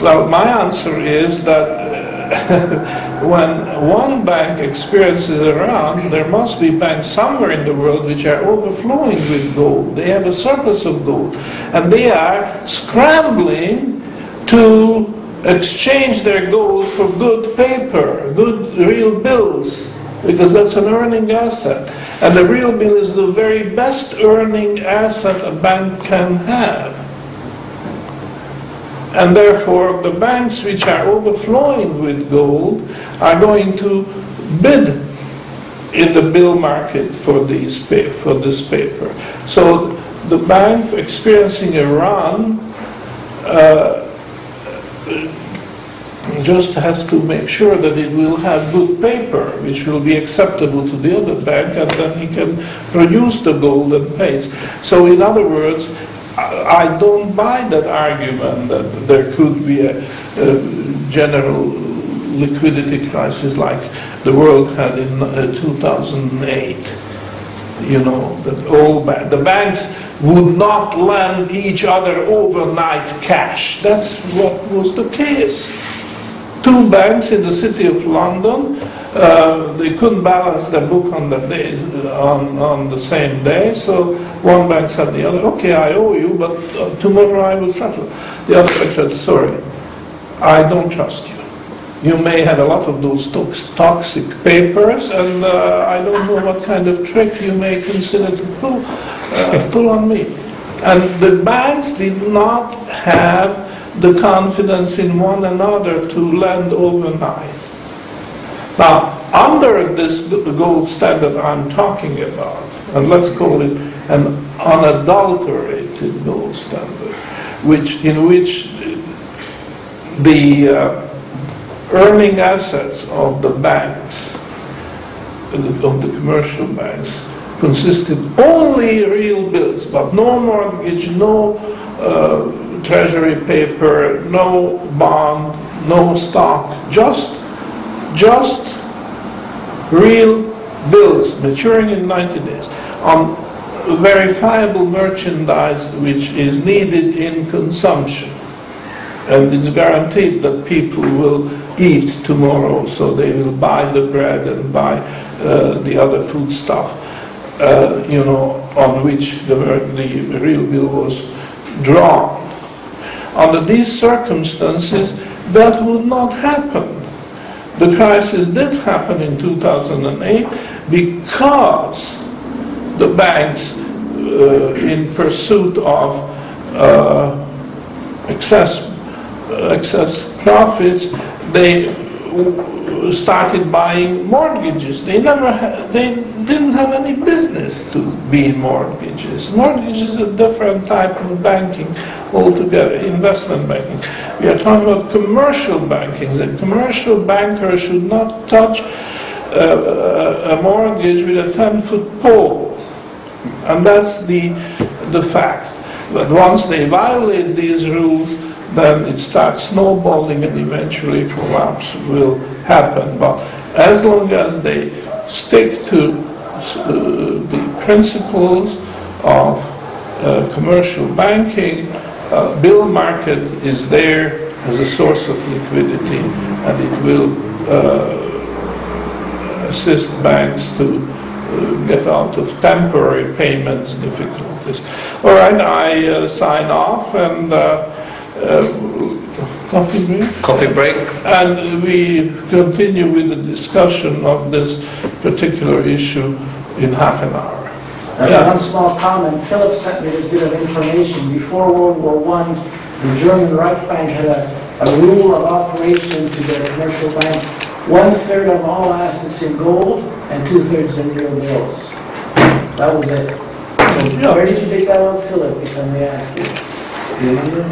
Well, my answer is that uh, when one bank experiences a run, there must be banks somewhere in the world which are overflowing with gold. They have a surplus of gold. And they are scrambling to exchange their gold for good paper, good real bills, because that's an earning asset. And the real bill is the very best earning asset a bank can have. And therefore, the banks which are overflowing with gold are going to bid in the bill market for these for this paper. So the bank experiencing a run uh, just has to make sure that it will have good paper, which will be acceptable to the other bank, and then he can produce the gold and pays. So in other words, I I don't buy that argument that there could be a, a general liquidity crisis like the world had in uh, 2008 you know, that all ba- the banks would not lend each other overnight cash. That's what was the case. Two banks in the city of London, uh, they couldn't balance their book on the on, on the same day, so one bank said the other, okay, I owe you, but uh, tomorrow I will settle. The other bank said, sorry, I don't trust you. You may have a lot of those tox- toxic papers, and uh, I don't know what kind of trick you may consider to pull, uh, pull on me. And the banks did not have the confidence in one another to land overnight. Now, under this gold standard I'm talking about, and let's call it an unadulterated gold standard, which in which the uh, earning assets of the banks, of the commercial banks, consisted only real bills, but no mortgage, no uh, treasury paper, no bond, no stock, just, just real bills maturing in 90 days on verifiable merchandise which is needed in consumption. And it's guaranteed that people will eat tomorrow, so they will buy the bread and buy uh, the other food stuff, uh, you know, on which the, the real bill was drawn. Under these circumstances, that would not happen. The crisis did happen in 2008 because the banks, uh, in pursuit of uh, excess excess profits, they started buying mortgages. They never, they didn't have any business to be in mortgages. Mortgage is a different type of banking altogether, investment banking. We are talking about commercial banking. The commercial banker should not touch uh, a a mortgage with a 10-foot pole. And that's the, the fact. But once they violate these rules, then it starts snowballing and eventually collapse will happen. But as long as they stick to uh, the principles of uh, commercial banking, uh, bill market is there as a source of liquidity and it will uh, assist banks to uh, get out of temporary payments difficulties. All right, I uh, sign off and coffee break? Coffee break? And we continue with the discussion of this particular issue in half an hour. Uh, Yeah. One small comment, Philip sent me this bit of information. Before World War I, the German Reich Bank had a, a rule of operation to their commercial banks, one-third of all assets in gold and two-thirds in real bills. That was it. So Yeah. where did you dig that out, Philip, if I may ask you? Somewhere.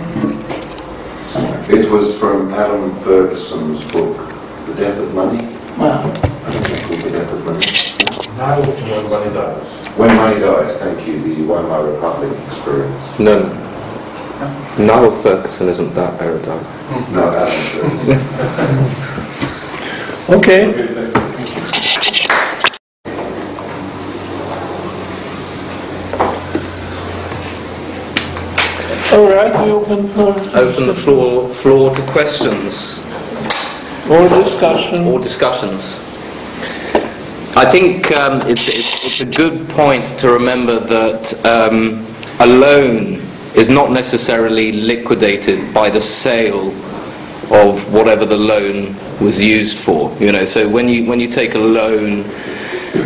It was from Adam Ferguson's book, The Death of Money. Well, I think it's called The Death of Money. Now, when money dies. When Money Dies, thank you, the Weimar Republic experience. No. Niall Ferguson isn't that erudite. No, Adam Ferguson. Okay, Okay, thank you. All right, we open for Open the floor, floor to questions or discussion. or discussions. I think um, it's, it's, it's a good point to remember that um, a loan is not necessarily liquidated by the sale of whatever the loan was used for. You know, so when you when you take a loan,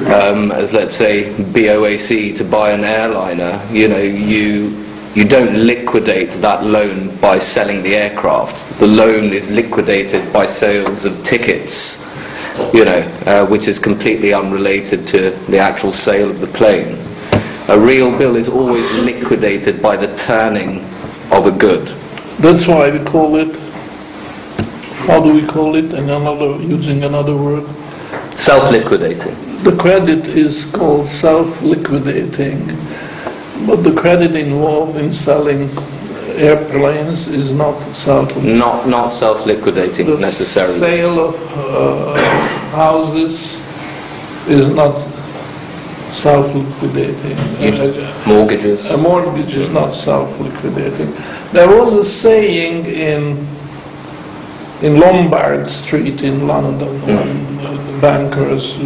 um, as let's say BOAC to buy an airliner, you know, you you don't liquidate that loan by selling the aircraft. The loan is liquidated by sales of tickets, you know, uh, which is completely unrelated to the actual sale of the plane. A real bill is always liquidated by the turning of a good. That's why we call it, how do we call it, in another, using another word? Self-liquidating. The credit is called self-liquidating, but the credit involved in selling airplanes is not self Not, not self-liquidating The necessarily. sale of uh, houses is not self-liquidating. Uh, Mortgages. A mortgage is not self-liquidating. There was a saying in, in Lombard Street in London, when uh, the bankers,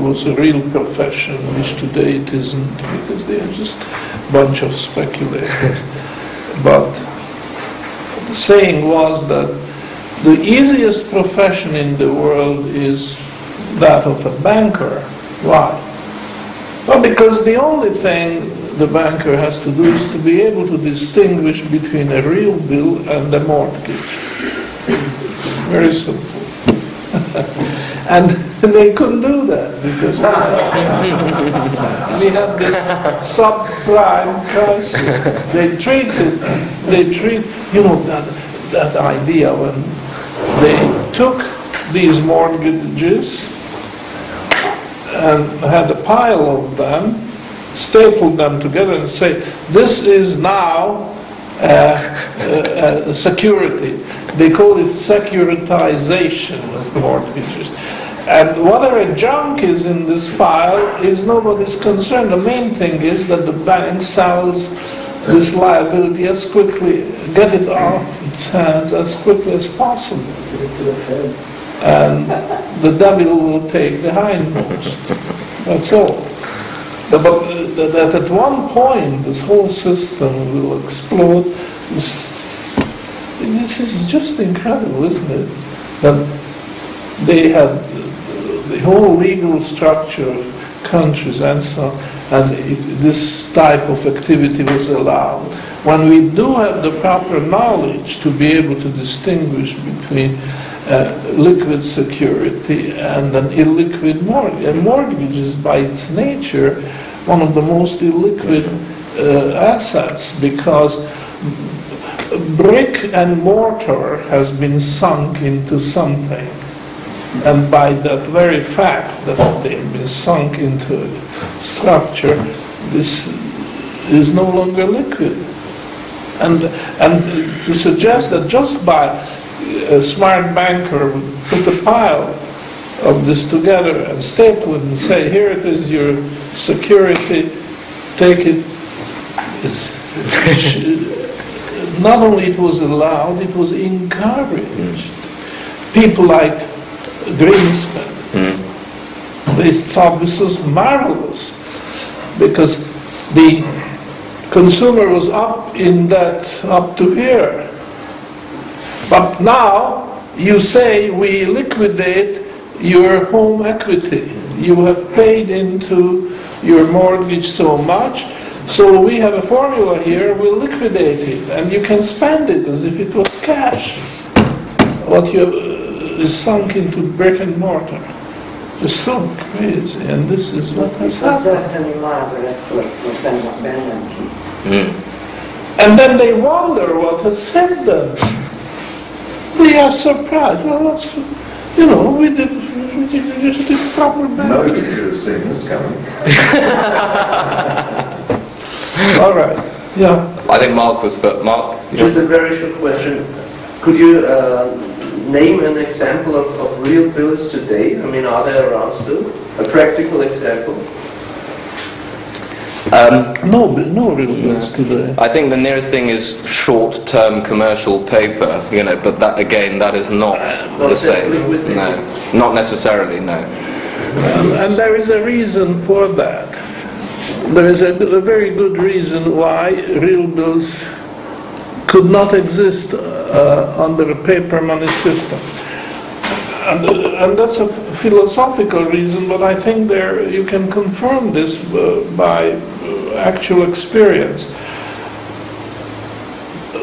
was a real profession, which today it isn't, because they are just a bunch of speculators. But the saying was that the easiest profession in the world is that of a banker. Why? Well, because the only thing the banker has to do is to be able to distinguish between a real bill and a mortgage. Very simple. and they couldn't do that because we have this subprime crisis. They treated, they treat, you know, that, that idea when they took these mortgages and had a pile of them, stapled them together and say, this is now Uh, uh, uh, security. They call it securitization of mortgages. And whatever junk is in this pile is nobody's concern. The main thing is that the bank sells this liability as quickly, get it off its hands as quickly as possible and the devil will take the hindmost. That's all. But that at one point this whole system will explode. This is just incredible, isn't it? That they had the whole legal structure of countries and so on, and it, this type of activity was allowed. When we do have the proper knowledge to be able to distinguish between liquid security and an illiquid mortgage. A mortgage is by its nature one of the most illiquid uh, assets because brick and mortar has been sunk into something. And by that very fact that they've been sunk into a structure, this is no longer liquid. And, and to suggest that just by a smart banker would put a pile of this together and staple it and say, here it is your security, take it. Not only it was allowed, it was encouraged. People like Greenspan, hmm. they thought this was marvelous because the consumer was up in that, up to here. But now you say we liquidate your home equity. You have paid into your mortgage so much, so we have a formula here, we'll liquidate it, and you can spend it as if it was cash. What you uh, is sunk into brick and mortar. It's so crazy, and this is what has Det var happened. certainly marvelous for, for Ben Bernanke. Mm. And then they wonder what has hit them. They are surprised. Well, what's, you know, we did, we did we just did proper banking. Nobody could have seen this coming. All right, yeah. I think Mark was for Mark. Just a very short question. Could you uh, name an example of, of real bills today? I mean, are they around still? A practical example? Um, No, bi- no real bills today. I think the nearest thing is short-term commercial paper, you know, but that, again, that is not Not the same. No, not necessarily, no. And, and there is a reason for that. There is a, a very good reason why real bills could not exist uh, under a paper money system. And, uh, and that's a philosophical reason, but I think there you can confirm this uh, by uh, actual experience.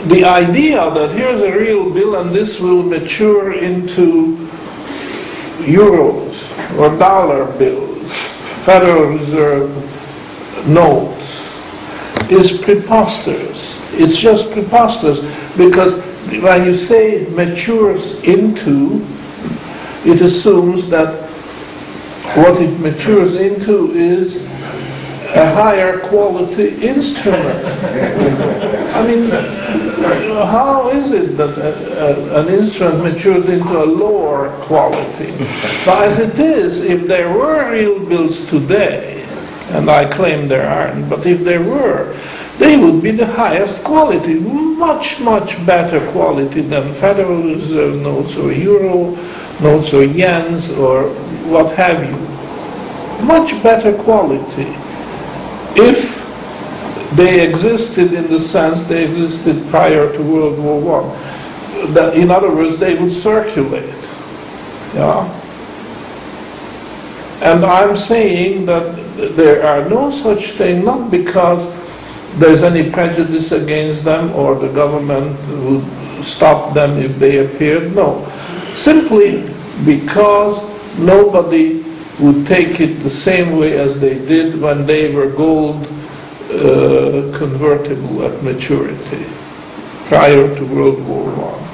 The idea that here's a real bill and this will mature into euros or dollar bills, Federal Reserve notes, is preposterous. It's just preposterous because when you say matures into, it assumes that what it matures into is a higher quality instrument. I mean, how is it that a, a, an instrument matures into a lower quality? But as it is, if there were real bills today, and I claim there aren't, but if there were, they would be the highest quality, much, much better quality than Federal Reserve notes or Euro notes or yens or what have you. Much better quality if they existed in the sense they existed prior to World War One. That, in other words, they would circulate. Yeah. And I'm saying that there are no such thing, not because there's any prejudice against them or the government would stop them if they appeared. No. Simply because nobody would take it the same way as they did when they were gold uh, convertible at maturity prior to World War One.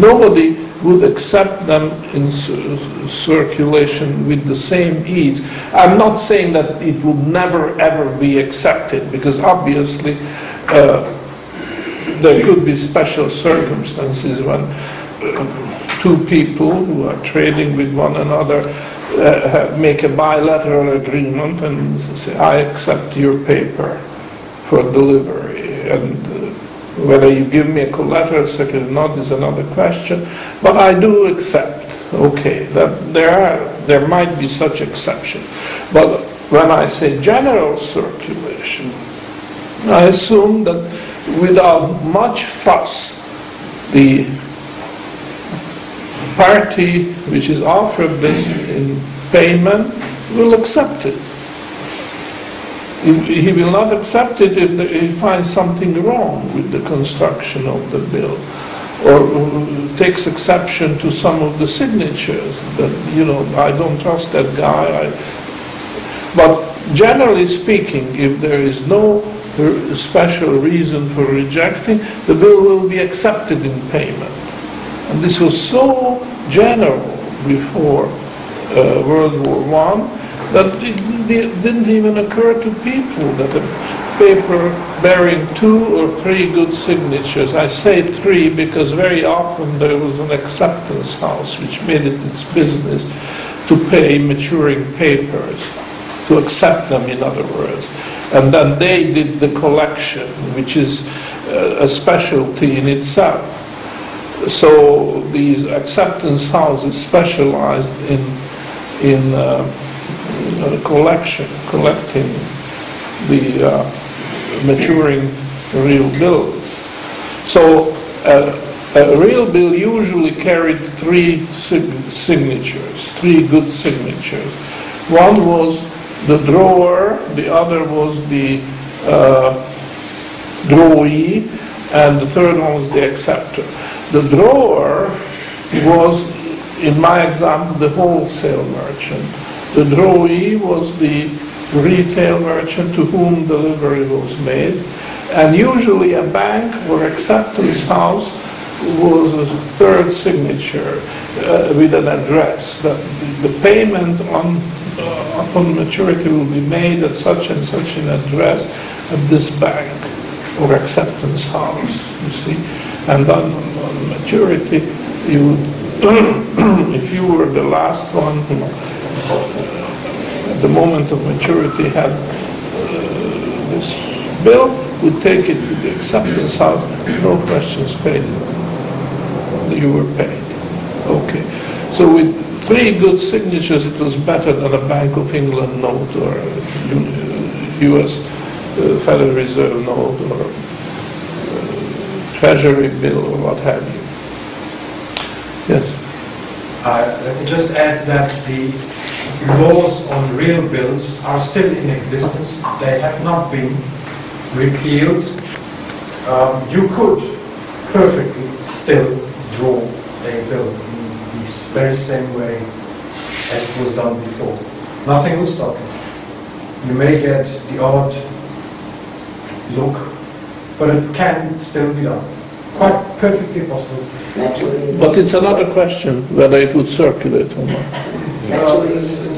Nobody would accept them in circulation with the same ease. I'm not saying that it would never ever be accepted because obviously uh, there could be special circumstances when uh, two people who are trading with one another uh, make a bilateral agreement and say, I accept your paper for delivery. And uh, whether you give me a collateral security or not is another question. But I do accept, okay, that there are, there might be such exception. But when I say general circulation, I assume that without much fuss, the party which is offered this in payment will accept it. He will not accept it if he finds something wrong with the construction of the bill, or takes exception to some of the signatures, that, you know, I don't trust that guy, I, but generally speaking, if there is no special reason for rejecting, the bill will be accepted in payment. And this was so general before uh, World War One that it didn't even occur to people that a paper bearing two or three good signatures, I say three because very often there was an acceptance house which made it its business to pay maturing papers, to accept them in other words. And then they did the collection, which is uh, a specialty in itself. So these acceptance houses specialized in, in uh, uh, collection, collecting the uh, maturing real bills. So uh, a real bill usually carried three sig- signatures, three good signatures. One was the drawer, the other was the uh, drawee, and the third one was the acceptor. The drawer was, in my example, the wholesale merchant. The drawee was the retail merchant to whom delivery was made. And usually a bank or acceptance house was a third signature uh, with an address that the payment on, uh, upon maturity will be made at such and such an address at this bank or acceptance house, you see. And then on maturity, you would, if you were the last one who, uh, at the moment of maturity, had uh, this bill, we take it to the acceptance house, no questions paid. You were paid. Okay. So with three good signatures, it was better than a Bank of England note or US uh, Federal Reserve note or Treasury bill or what have you. Yes. Uh, Let me just add that the laws on real bills are still in existence. They have not been repealed. Um, You could perfectly still draw a bill in this very same way as it was done before. Nothing would stop you. You may get the odd look, but it can still be done. Quite perfectly possible. Naturally. But it's another question whether it would circulate or not. Well,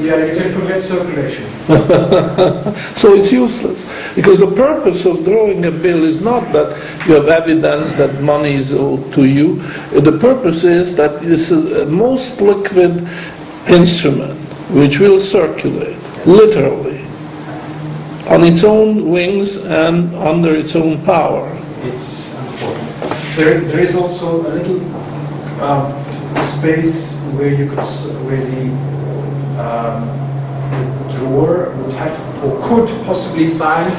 Yeah, you can forget circulation. So it's useless, because the purpose of drawing a bill is not that you have evidence that money is owed to you. The purpose is that this is a most liquid instrument which will circulate, literally, on its own wings and under its own power. It's unfortunate. There, there is also a little um, space where you could, where the um, drawer would have, or could possibly sign,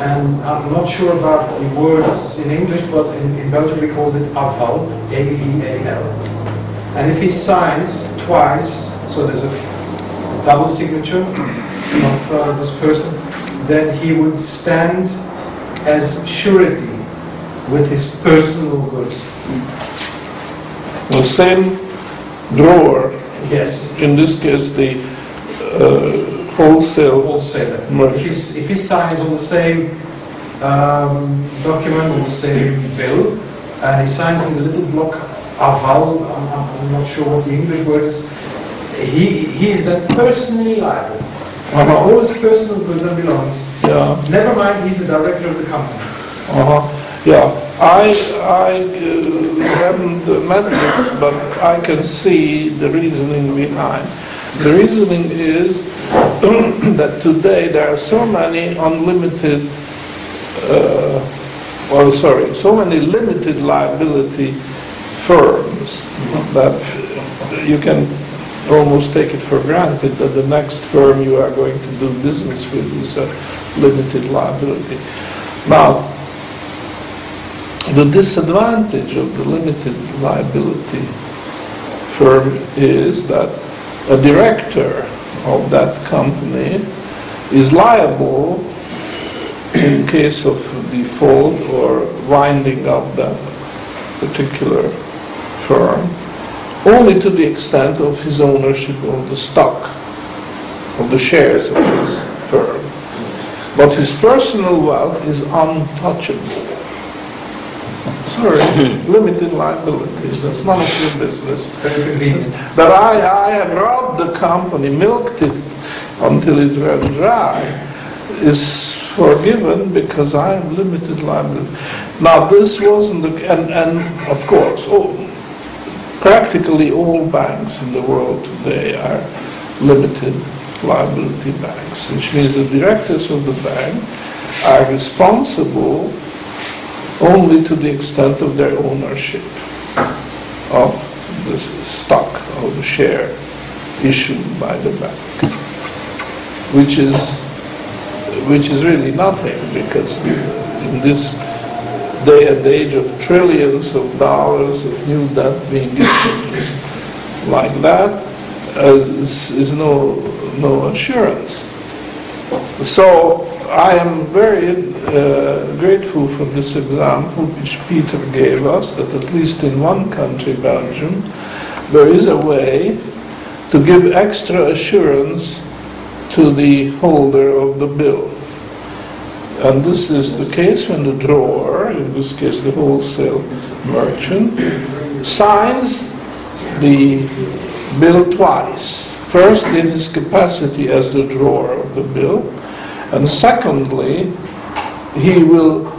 and I'm not sure about the words in English, but in, in Belgium we called it aval, A-V-A-L. And if he signs twice, so there's a double signature of uh, this person, then he would stand as surety with his personal goods. The same drawer, Yes, in this case, the uh, wholesale wholesaler. If he, s- if he signs on the same um, document, on the same bill, and he signs in the little block aval, I'm, I'm I'm not sure what the English word is, he, he is then personally liable. For Uh-huh. all his personal goods and belongings. Yeah. Never mind, he's the director of the company. Uh-huh, yeah. I, I uh, haven't met this, but I can see the reasoning behind. The reasoning is that today there are so many unlimited, uh, well, sorry, so many limited liability firms that you can almost take it for granted that the next firm you are going to do business with is a limited liability. Now, the disadvantage of the limited liability firm is that a director of that company is liable in case of default or winding up that particular firm only to the extent of his ownership of the stock, of the shares of his firm. But his personal wealth is untouchable. Sorry, hmm. limited liability, that's none of your business. Very convenient. That I, I have robbed the company, milked it until it ran dry, is forgiven because I have limited liability. Now, this wasn't, the, and, and of course, oh, practically all banks in the world today are limited liability banks, which means the directors of the bank are responsible only to the extent of their ownership of the stock or the share issued by the bank, which is which is really nothing because in this day and age of trillions of dollars of new debt being issued like that uh, is, is no no assurance. So I am very uh, grateful for this example which Peter gave us, that at least in one country, Belgium, there is a way to give extra assurance to the holder of the bill. And this is the case when the drawer, in this case the wholesale merchant, signs the bill twice. First in his capacity as the drawer of the bill, and secondly, he will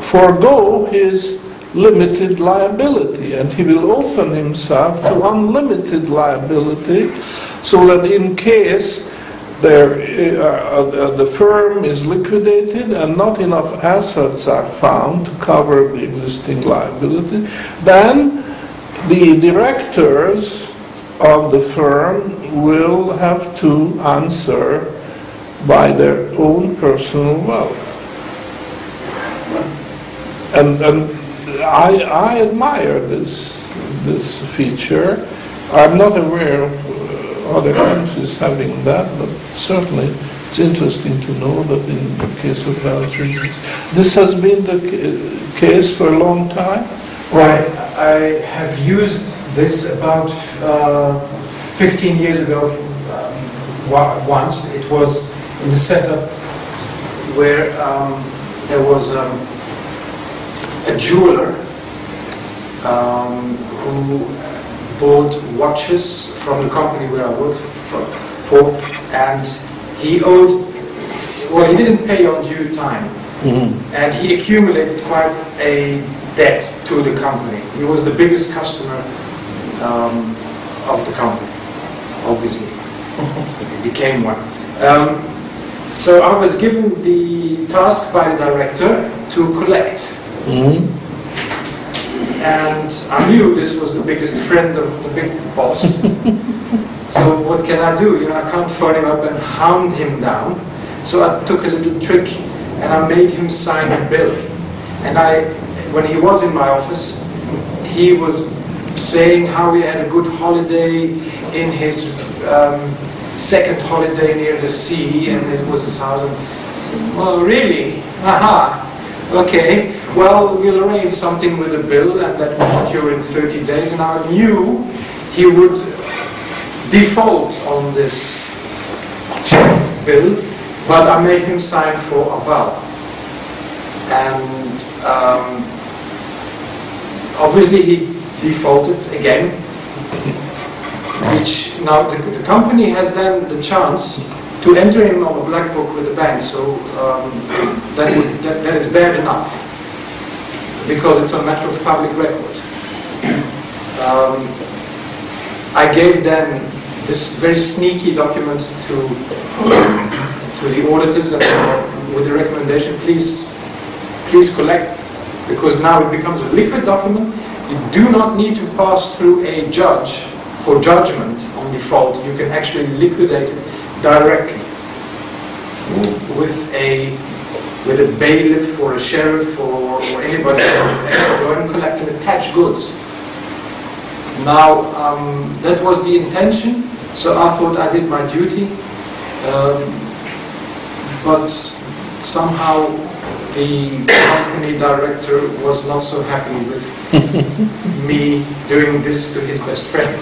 forego his limited liability and he will open himself to unlimited liability so that in case there, uh, uh, the firm is liquidated and not enough assets are found to cover the existing liability, then the directors of the firm will have to answer by their own personal wealth. And, and I, I admire this, this feature. I'm not aware other countries having that, but certainly it's interesting to know that in the case of Belgium, this has been the ca- case for a long time. I, I have used this about uh, 15 years ago um, once. It was in the setup where um, there was um, a jeweler um, who bought watches from the company where I worked for, for and he owed, well, he didn't pay on due time and he accumulated quite a debt to the company. He was the biggest customer um, of the company, obviously. he became one. Um, so I was given the task by the director to collect. And I knew this was the biggest friend of the big boss. so what can I do? You know, I can't phone him up and hound him down. So I took a little trick and I made him sign a bill. And I, when he was in my office, he was saying how he had a good holiday in his um, second holiday near the sea, and it was his house. And I said, "Well, really? Aha! Okay. Well, we'll arrange something with the bill, and that will occur in 30 days." And I knew he would default on this bill, but I made him sign for aval. And um, obviously he defaulted again, which now the, the company has then the chance to enter him on a black book with the bank. So um, that, would, that, that is bad enough because it's a matter of public record. Um, I gave them this very sneaky document to to the auditors and with the recommendation, please please collect because now it becomes a liquid document. You do not need to pass through a judge for judgment on default. You can actually liquidate it directly with a with a bailiff or a sheriff or, or anybody who can go and collect and attach goods. Now, um, that was the intention, so I thought I did my duty, um, but somehow the company director was not so happy with me doing this to his best friend.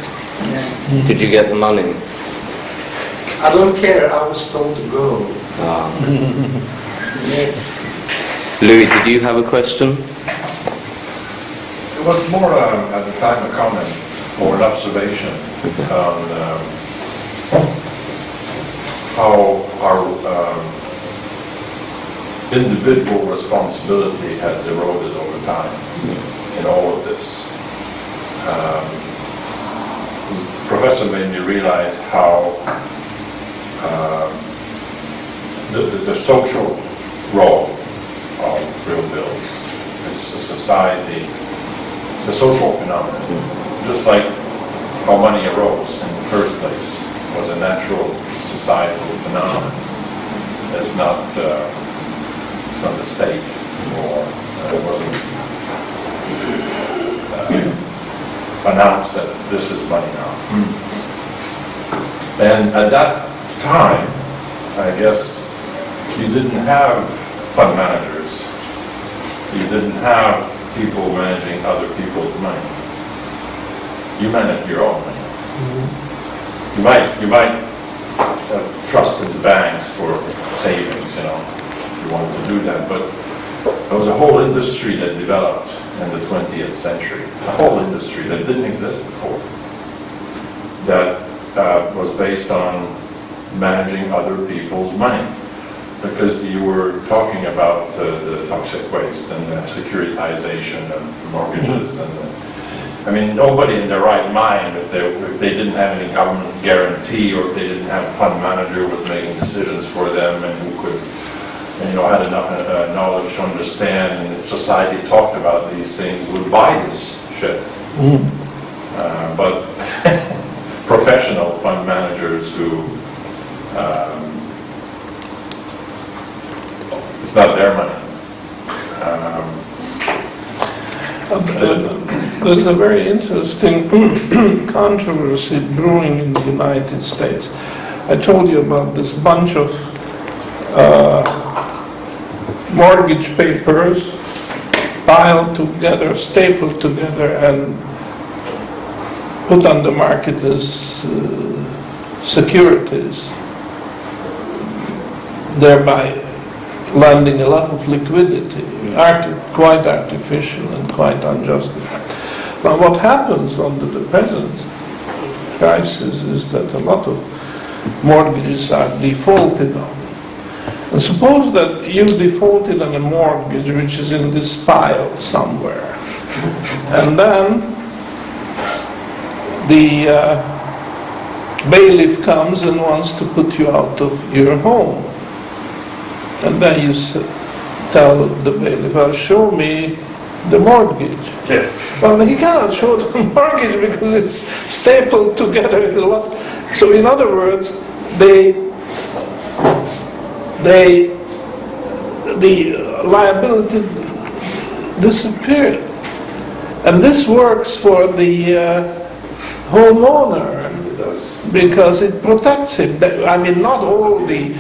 Did you get the money? I don't care, I was told to go. Ah. Louis, did you have a question? It was more um, at the time a comment or an observation on um, how our um, individual responsibility has eroded over time in all of this. Um, Professor made me realize how the, the, the social role of real bills. It's a society, it's a social phenomenon. Just like how money arose in the first place was a natural societal phenomenon. It's not, uh, it's not the state or uh, it wasn't uh, announced that this is money now. And at that time, I guess you didn't have fund managers. You didn't have people managing other people's money. You manage your own money. You might, you might have trusted the banks for savings, you know, if you wanted to do that, but there was a whole industry that developed in the 20th century, a whole industry that didn't exist before, that uh, was based on managing other people's money. Because you were talking about uh, the toxic waste and the securitization of mortgages and the, I mean, nobody in their right mind, if they, if they didn't have any government guarantee, or if they didn't have a fund manager who was making decisions for them and who could, and, you know, had enough uh, knowledge to understand, and if society talked about these things, would buy this shit. Uh, But professional fund managers who, um, it's not their money. Um, There's a very interesting controversy brewing in the United States. I told you about this bunch of uh, mortgage papers piled together, stapled together, and put on the market as uh, securities, thereby lending a lot of liquidity, arti- quite artificial and quite unjustified. Now, what happens under the present crisis is that a lot of mortgages are defaulted on. And suppose that you defaulted on a mortgage which is in this pile somewhere, and then the uh, bailiff comes and wants to put you out of your home. And then you s- tell the bailiff, well, show me the mortgage. Yes. Well, he cannot show the mortgage because it's stapled together with a lot. So in other words, they, they, the liability disappeared. And this works for the uh, homeowner because it protects him. I mean, not all the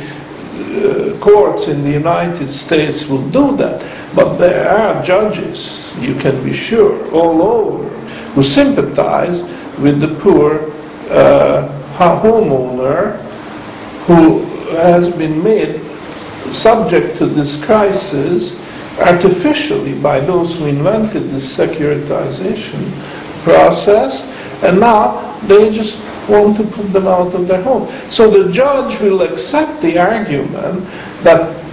uh, courts in the United States will do that, but there are judges, you can be sure, all over, who sympathize with the poor uh, homeowner who has been made subject to this crisis artificially by those who invented this securitization process, and now they just want to put them out of their home. So the judge will accept the argument that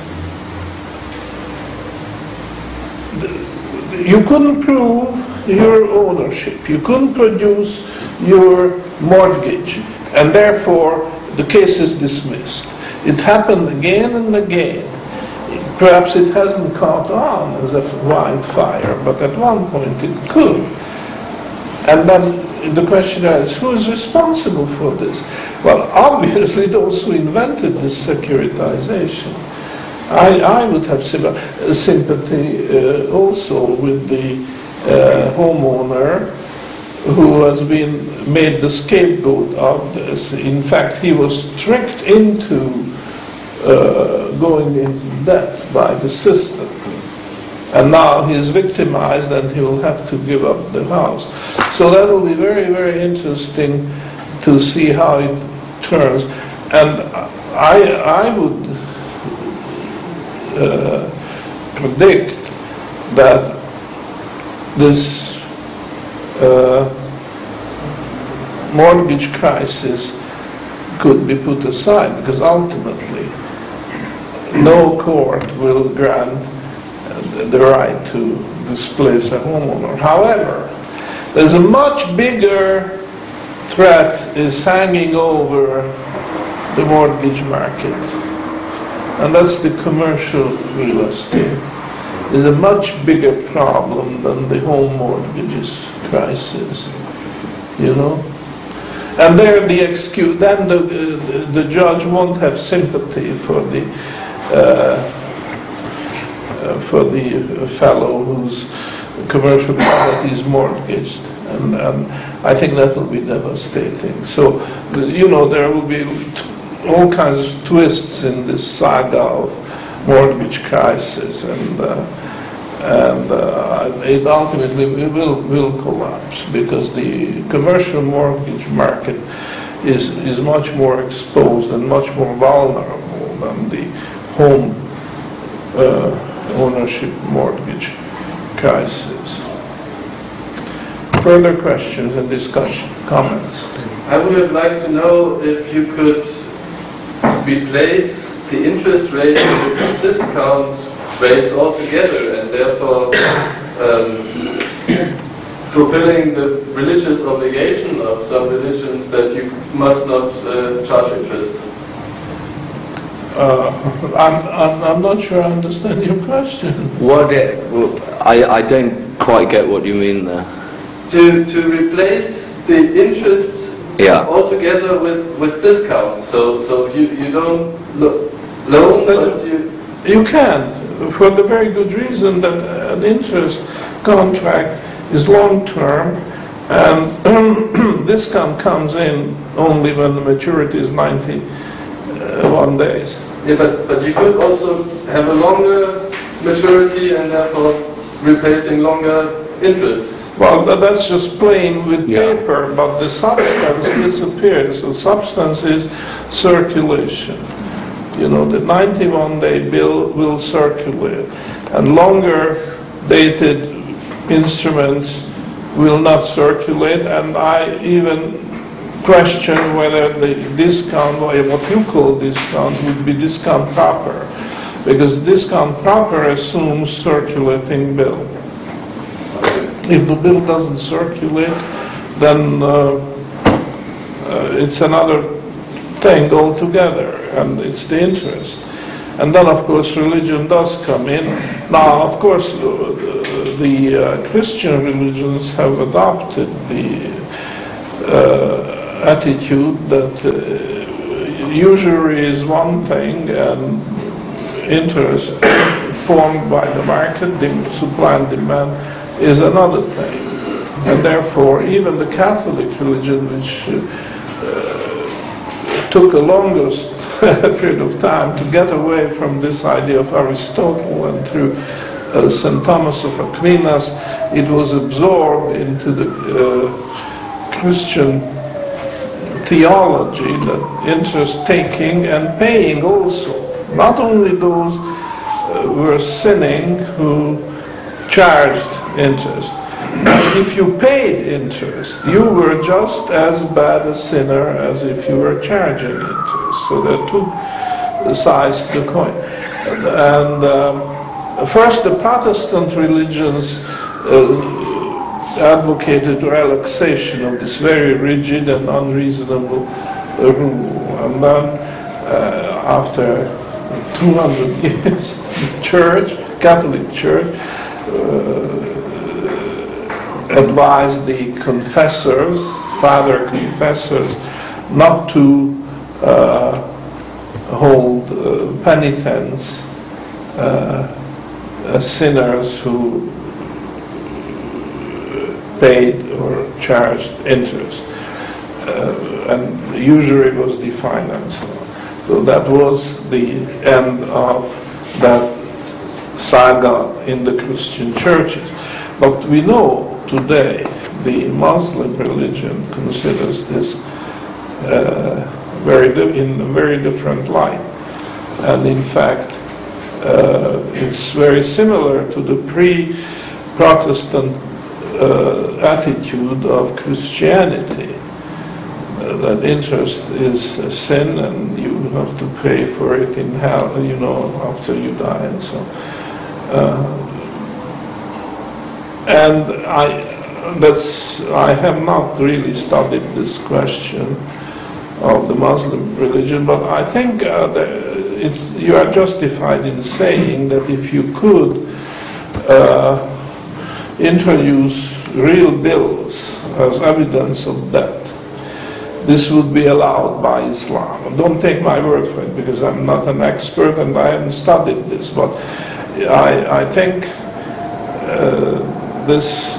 you couldn't prove your ownership, you couldn't produce your mortgage, and therefore the case is dismissed. It happened again and again. Perhaps it hasn't caught on as a wildfire, but at one point it could. And then the question is, who is responsible for this? Well, obviously those who invented this securitization. I, I would have sympathy uh, also with the uh, homeowner who has been made the scapegoat of this. In fact, he was tricked into uh, going into debt by the system. And now he is victimized and he will have to give up the house. So that will be very, very interesting to see how it turns. And I, I would uh, predict that this uh, mortgage crisis could be put aside because ultimately no court will grant the right to displace a homeowner. However, there's a much bigger threat is hanging over the mortgage market, and that's the commercial real estate. Is a much bigger problem than the home mortgages crisis, you know? And there the excuse, then the, the, the judge won't have sympathy for the, uh, uh, for the fellow whose commercial property is mortgaged. And, and I think that will be devastating. So, you know, there will be all kinds of twists in this saga of mortgage crisis and uh, and uh, it ultimately will, will collapse because the commercial mortgage market is, is much more exposed and much more vulnerable than the home uh, ownership mortgage crisis. Further questions and discussion, comments? I would liked to know if you could replace the interest rate with discount rates altogether and therefore um, fulfilling the religious obligation of some religions that you must not uh, charge interest. Uh, I'm, I'm, I'm not sure I understand your question. What it, well, I, I don't quite get what you mean there. To, to replace the interest Yeah. altogether with, with discounts. So, so you, you don't lo- loan, but you, You can't, for the very good reason that an interest contract is long-term, and discount comes in only when the maturity is Uh, 91 days. yeah, but, but you could also have a longer maturity and therefore replacing longer interests. Well, that's just playing with Yeah. paper, but the substance disappears. The substance is circulation. You know, the 91-day bill will circulate, and longer dated instruments will not circulate, and I even question whether the discount, or what you call discount, would be discount proper, because discount proper assumes circulating bill. If the bill doesn't circulate, then uh, uh, it's another thing altogether, and it's the interest. And then, of course, religion does come in. Now, of course, uh, the uh, Christian religions have adopted the uh, attitude that uh, usury is one thing and interest formed by the market, the supply and demand, is another thing. And therefore, even the Catholic religion, which uh, took a longest period of time to get away from this idea of Aristotle and through uh, St. Thomas of Aquinas, it was absorbed into the uh, Christian theology that interest taking and paying also. Not only those uh, who were sinning who charged interest. If you paid interest, you were just as bad a sinner as if you were charging interest. So there are two sides to the coin. And um, first, the Protestant religions uh, advocated relaxation of this very rigid and unreasonable rule. And then, uh, after 200 years, the Church, Catholic Church, uh, advised the confessors, father confessors, not to uh, hold uh, penitents uh, sinners who paid or charged interest. Uh, and usury was defined and so on. So that was the end of that saga in the Christian churches. But we know today the Muslim religion considers this uh, very in a very different light. And in fact, uh, it's very similar to the pre-Protestant uh, attitude of Christianity, uh, that interest is a sin and you have to pay for it in hell, you know, after you die and so. Uh, and I, that's, I have not really studied this question of the Muslim religion, but I think uh, you are justified in saying that if you could uh, introduce real bills as evidence of that, this would be allowed by Islam. Don't take my word for it because I'm not an expert and I haven't studied this, but I, I think uh, this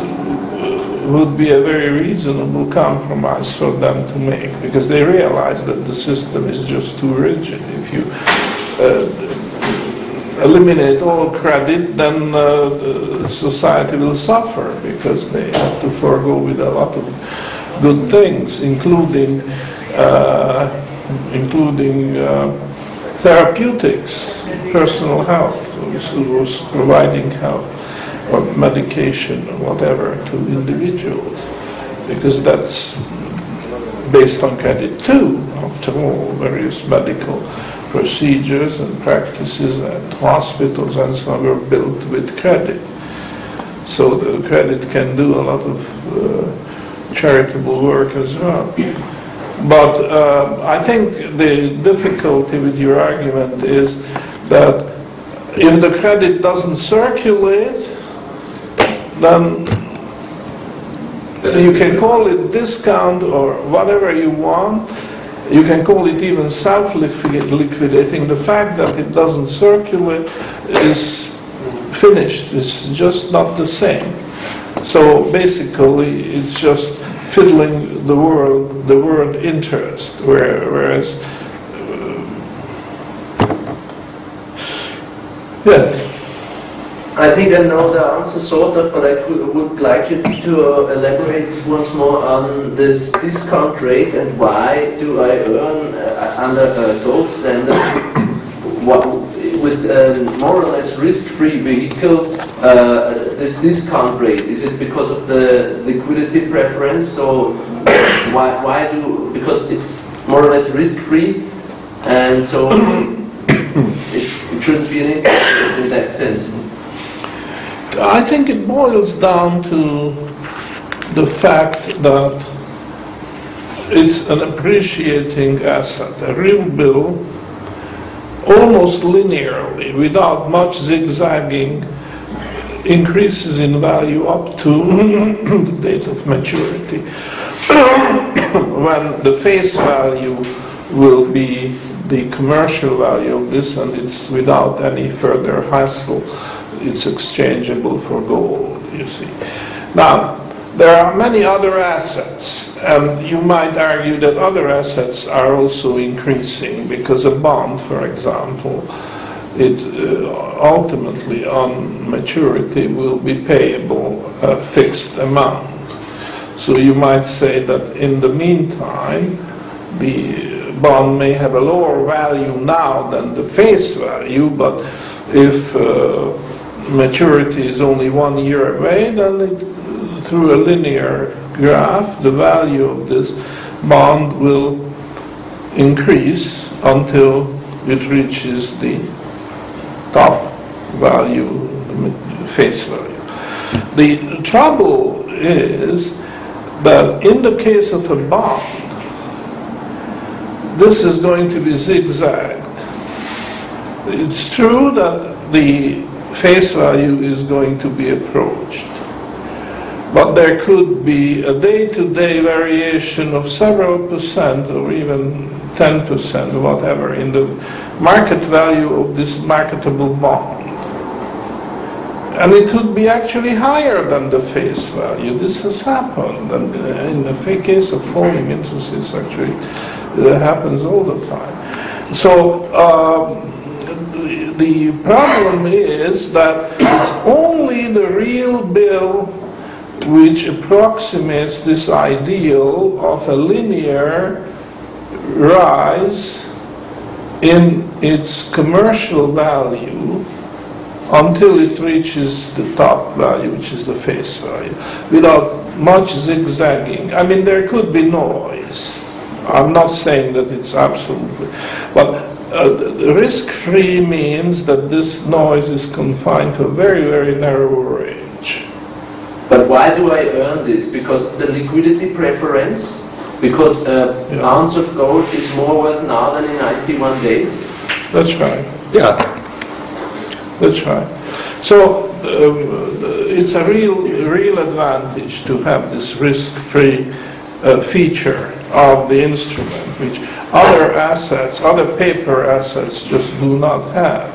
would be a very reasonable compromise for them to make because they realize that the system is just too rigid. If you uh, eliminate all credit, then uh, the society will suffer because they have to forego with a lot of good things, including uh, including uh, therapeutics, personal health, was providing health or medication or whatever to individuals, because that's based on credit too. After all, various medical procedures and practices and hospitals and so on were built with credit. so the credit can do a lot of uh, charitable work as well. But uh, I think the difficulty with your argument is that if the credit doesn't circulate, then you can call it discount or whatever you want. You can call it even self-liquidating. The fact that it doesn't circulate is finished. It's just not the same. So basically, it's just fiddling the world, the word interest, whereas, uh, yeah, I think I know the answer sort of, but I could, would like you to uh, elaborate once more on this discount rate and why do I earn uh, under a gold standard what, with a more or less risk-free vehicle uh, this discount rate? Is it because of the liquidity preference? So why, why do, because it's more or less risk-free and so it, it shouldn't be an in that sense. I think it boils down to the fact that it's an appreciating asset. A real bill, almost linearly, without much zigzagging, increases in value up to the date of maturity, when the face value will be the commercial value of this, and it's without any further hassle it's exchangeable for gold, you see. Now, there are many other assets, and you might argue that other assets are also increasing because a bond, for example, it uh, ultimately on maturity will be payable a fixed amount. So you might say that in the meantime, the bond may have a lower value now than the face value, but if uh, maturity is only one year away, then it, through a linear graph, the value of this bond will increase until it reaches the top value, face value. The trouble is that in the case of a bond, this is going to be zigzagged. It's true that the face value is going to be approached. But there could be a day-to-day variation of several percent or even 10%, whatever, in the market value of this marketable bond. And it could be actually higher than the face value. This has happened. And uh, in the case of falling interest rates, actually, it happens all the time. So, um, the problem is that it's only the real bill which approximates this ideal of a linear rise in its commercial value until it reaches the top value, which is the face value, without much zigzagging. I mean, there could be noise. I'm not saying that it's absolutely, but uh, risk-free means that this noise is confined to a very, very narrow range. But why do I earn this? Because of the liquidity preference? Because a Yeah. ounce of gold is more worth now than in 91 days? That's right. Yeah. That's right. So um, it's a real, real advantage to have this risk-free uh, feature of the instrument, which other assets, other paper assets just do not have.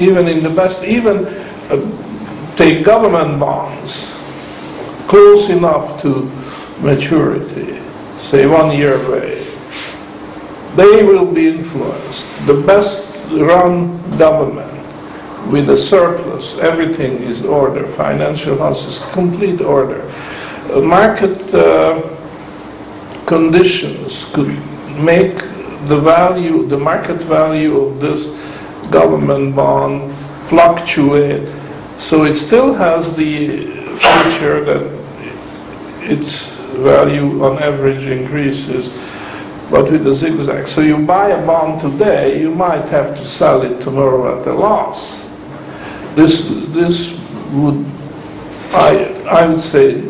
Even in the best, even uh, take government bonds close enough to maturity, say one year away, they will be influenced. The best run government with a surplus, everything is order, financial house is complete order. Uh, Market uh, conditions could make the value, the market value of this government bond fluctuate. So it still has the feature that its value on average increases, but with a zigzag. So you buy a bond today, you might have to sell it tomorrow at a loss. This, this would, I, I would say,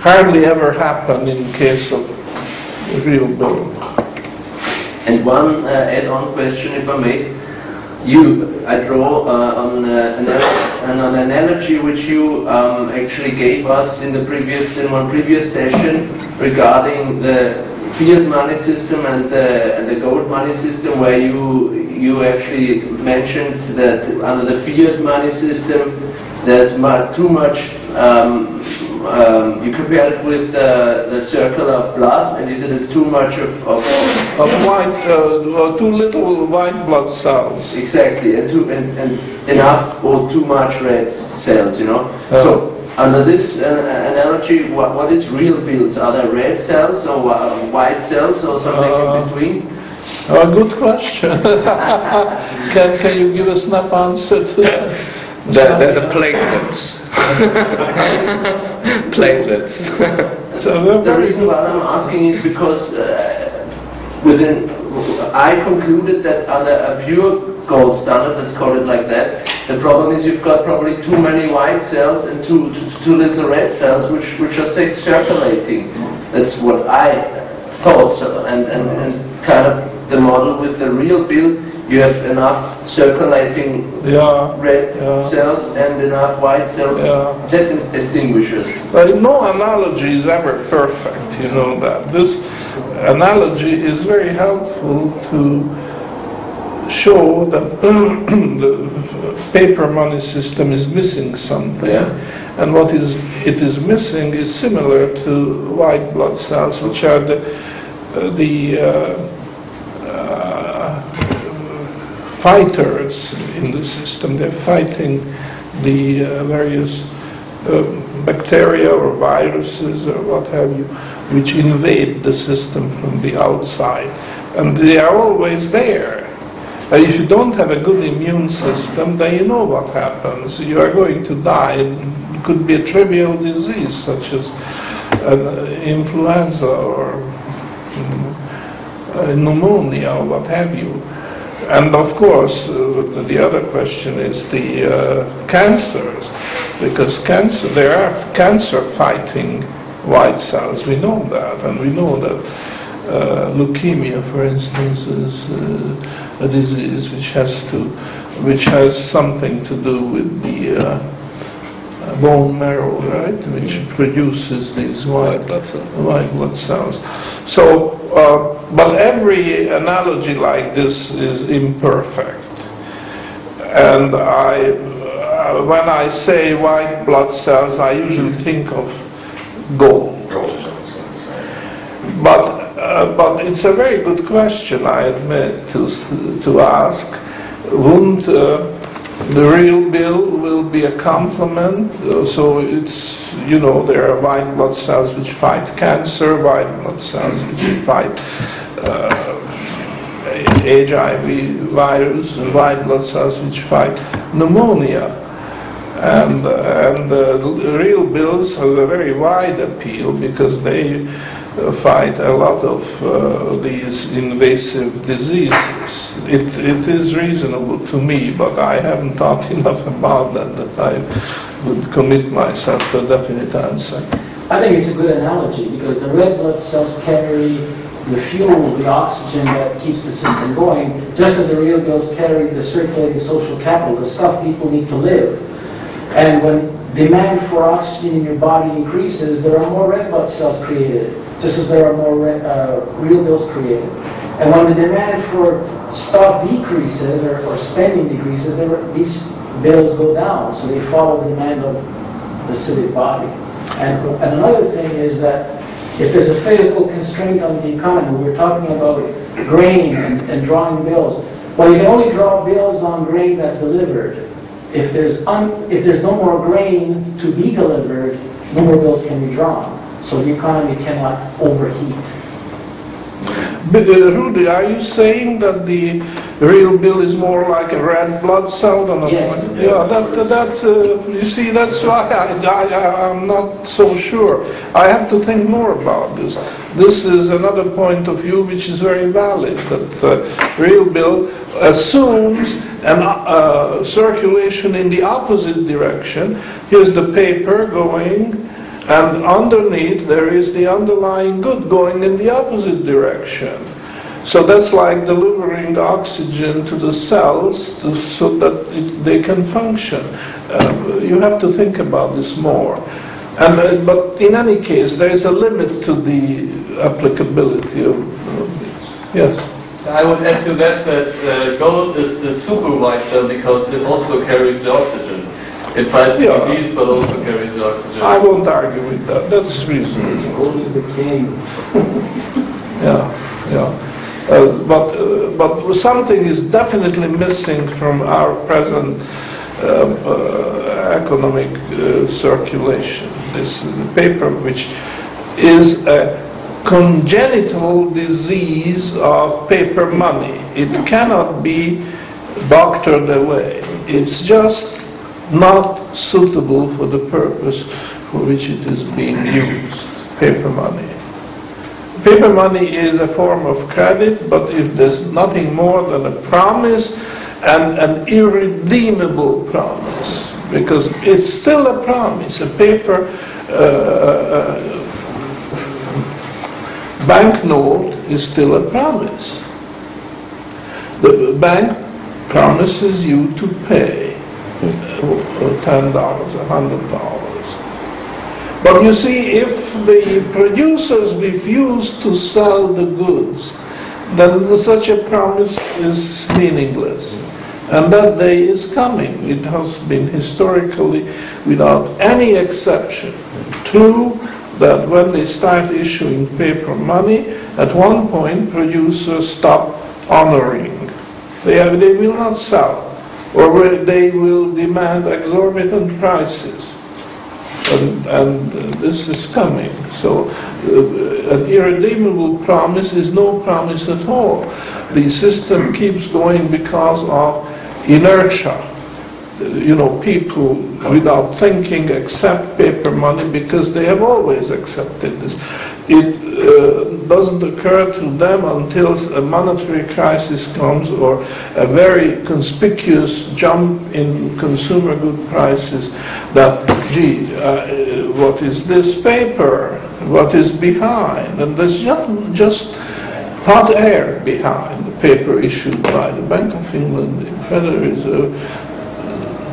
hardly ever happen in case of real bill. And one uh, add-on question, if I may. You, I draw uh, on, uh, on an analogy which you um, actually gave us in the previous, in one previous session regarding the fiat money system and the, and the gold money system, where you you actually mentioned that under the fiat money system, there's mu- too much. Um, um, you compare it with the, the circle of blood, and you said it's too much of, of Of white, uh, too little white blood cells. Exactly, and too and, and enough or too much red cells, you know. Uh. so under this uh, analogy, what, what is real bills? Are there red cells or whi- white cells or something Uh. in between? Oh, good question. Can, can you give a snap answer to that? The, the, the platelets. platelets. So The very reason why I'm asking is because uh, within I concluded that under a pure gold standard, let's call it like that, the problem is you've got probably too many white cells and too too, too little red cells, which which are circulating. That's what I thought, so, and, and and kind of the model with the real bill, you have enough circulating Yeah, red Yeah. cells and enough white cells. Yeah. That dis- distinguishes. but no analogy is ever perfect, you know that. This analogy is very helpful to show that the paper money system is missing something. Yeah. And what is it is missing is similar to white blood cells, which are the, uh, the uh, uh, fighters in the system. They're fighting the uh, various uh, bacteria or viruses or what have you, which invade the system from the outside. And they are always there. Uh, if you don't have a good immune system, then you know what happens. You are going to die. It could be a trivial disease such as influenza or uh, pneumonia or what have you. And of course, uh, the other question is the uh, cancers, because cancer, there are cancer-fighting white cells. We know that, and we know that uh, leukemia, for instance, is uh, a disease which has to, which has something to do with the uh, bone marrow, right, which produces these white White blood cells. white blood cells. So, uh, but every analogy like this is imperfect. And I, uh, when I say white blood cells, I usually think of gold. But, uh, but it's a very good question, I admit, to, to ask. Wouldn't uh, the real bill will be a complement? Uh, so it's, you know, there are white blood cells which fight cancer, white blood cells which fight uh, HIV virus, white blood cells which fight pneumonia. And, uh, and uh, the real bills have a very wide appeal because they fight a lot of uh, these invasive diseases. It, it is reasonable to me, but I haven't thought enough about that that I would commit myself to a definite answer. I think it's a good analogy because the red blood cells carry the fuel, the oxygen that keeps the system going, just as the real bills carry the circulating social capital, the stuff people need to live. And when demand for oxygen in your body increases, there are more red blood cells created, just as there are more uh, real bills created. And when the demand for stuff decreases or, or spending decreases, are- these bills go down, so they follow the demand of the civic body. And, and another thing is that if there's a physical constraint on the economy, we're talking about grain and, and drawing bills. Well, you can only draw bills on grain that's delivered. If there's un, if there's no more grain to be delivered, no more bills can be drawn. So the economy cannot overheat. But, uh, Rudy, are you saying that the real bill is more like a red blood cell than a Yes. coin. Yeah, that, that, uh, you see, that's why I, I, I'm not so sure. I have to think more about this. This is another point of view which is very valid, that the real bill assumes an uh, circulation in the opposite direction. Here's the paper going, and underneath there is the underlying good going in the opposite direction. So that's like delivering oxygen to the cells to, so that it, they can function. Uh, you have to think about this more. And, uh, but in any case, there is a limit to the applicability of, of this. Yes. I would add to that that uh, gold is the super white cell because it also carries the oxygen. It fights the Yeah. disease but also carries the oxygen. I won't argue with that. That's reasonable. Gold is the king. Yeah, yeah. Uh, But, uh, but something is definitely missing from our present um, uh, economic uh, circulation. This paper, which is a congenital disease of paper money. It cannot be doctored away. It's just not suitable for the purpose for which it is being used, paper money. Paper money is a form of credit, but if there's nothing more than a promise and an irredeemable promise, because it's still a promise, a paper uh, uh, banknote is still a promise. The bank promises you to pay uh, $10, $100. But you see, if the producers refuse to sell the goods, then such a promise is meaningless. And that day is coming. It has been historically, without any exception, true that when they start issuing paper money, at one point producers stop honoring. They, they will not sell, or they will demand exorbitant prices and, and uh, this is coming. So uh, an irredeemable promise is no promise at all. The system keeps going because of inertia. You know, people without thinking accept paper money because they have always accepted this. It uh, doesn't occur to them until a monetary crisis comes or a very conspicuous jump in consumer good prices that, gee, uh, what is this paper? What is behind? And there's just, hot air behind the paper issued by the Bank of England, the Federal Reserve,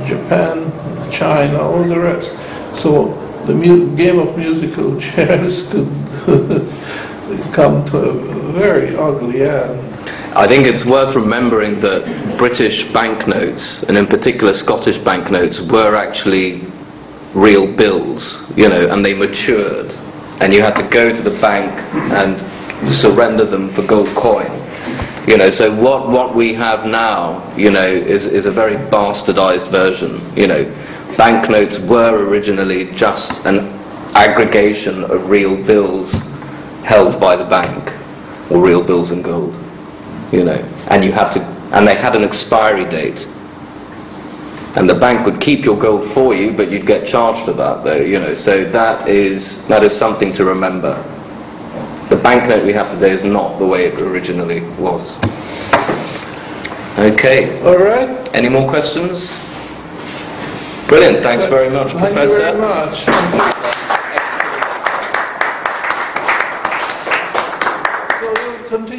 Japan, China, all the rest. So the game of musical chairs could come to a very ugly end. I think it's worth remembering that British banknotes, and in particular Scottish banknotes, were actually real bills, you know, and they matured. And you had to go to the bank and surrender them for gold coin. You know, so what, what we have now, you know, is, is a very bastardized version. You know, banknotes were originally just an aggregation of real bills held by the bank, or real bills in gold you know, and you had to, and they had an expiry date. And the bank would keep your gold for you, but you'd get charged for that, though, you know. So that is that is something to remember. The banknote we have today is not the way it originally was. Okay. All right? Any more questions? Brilliant. Thanks very much, Thank Professor. Thank you very much.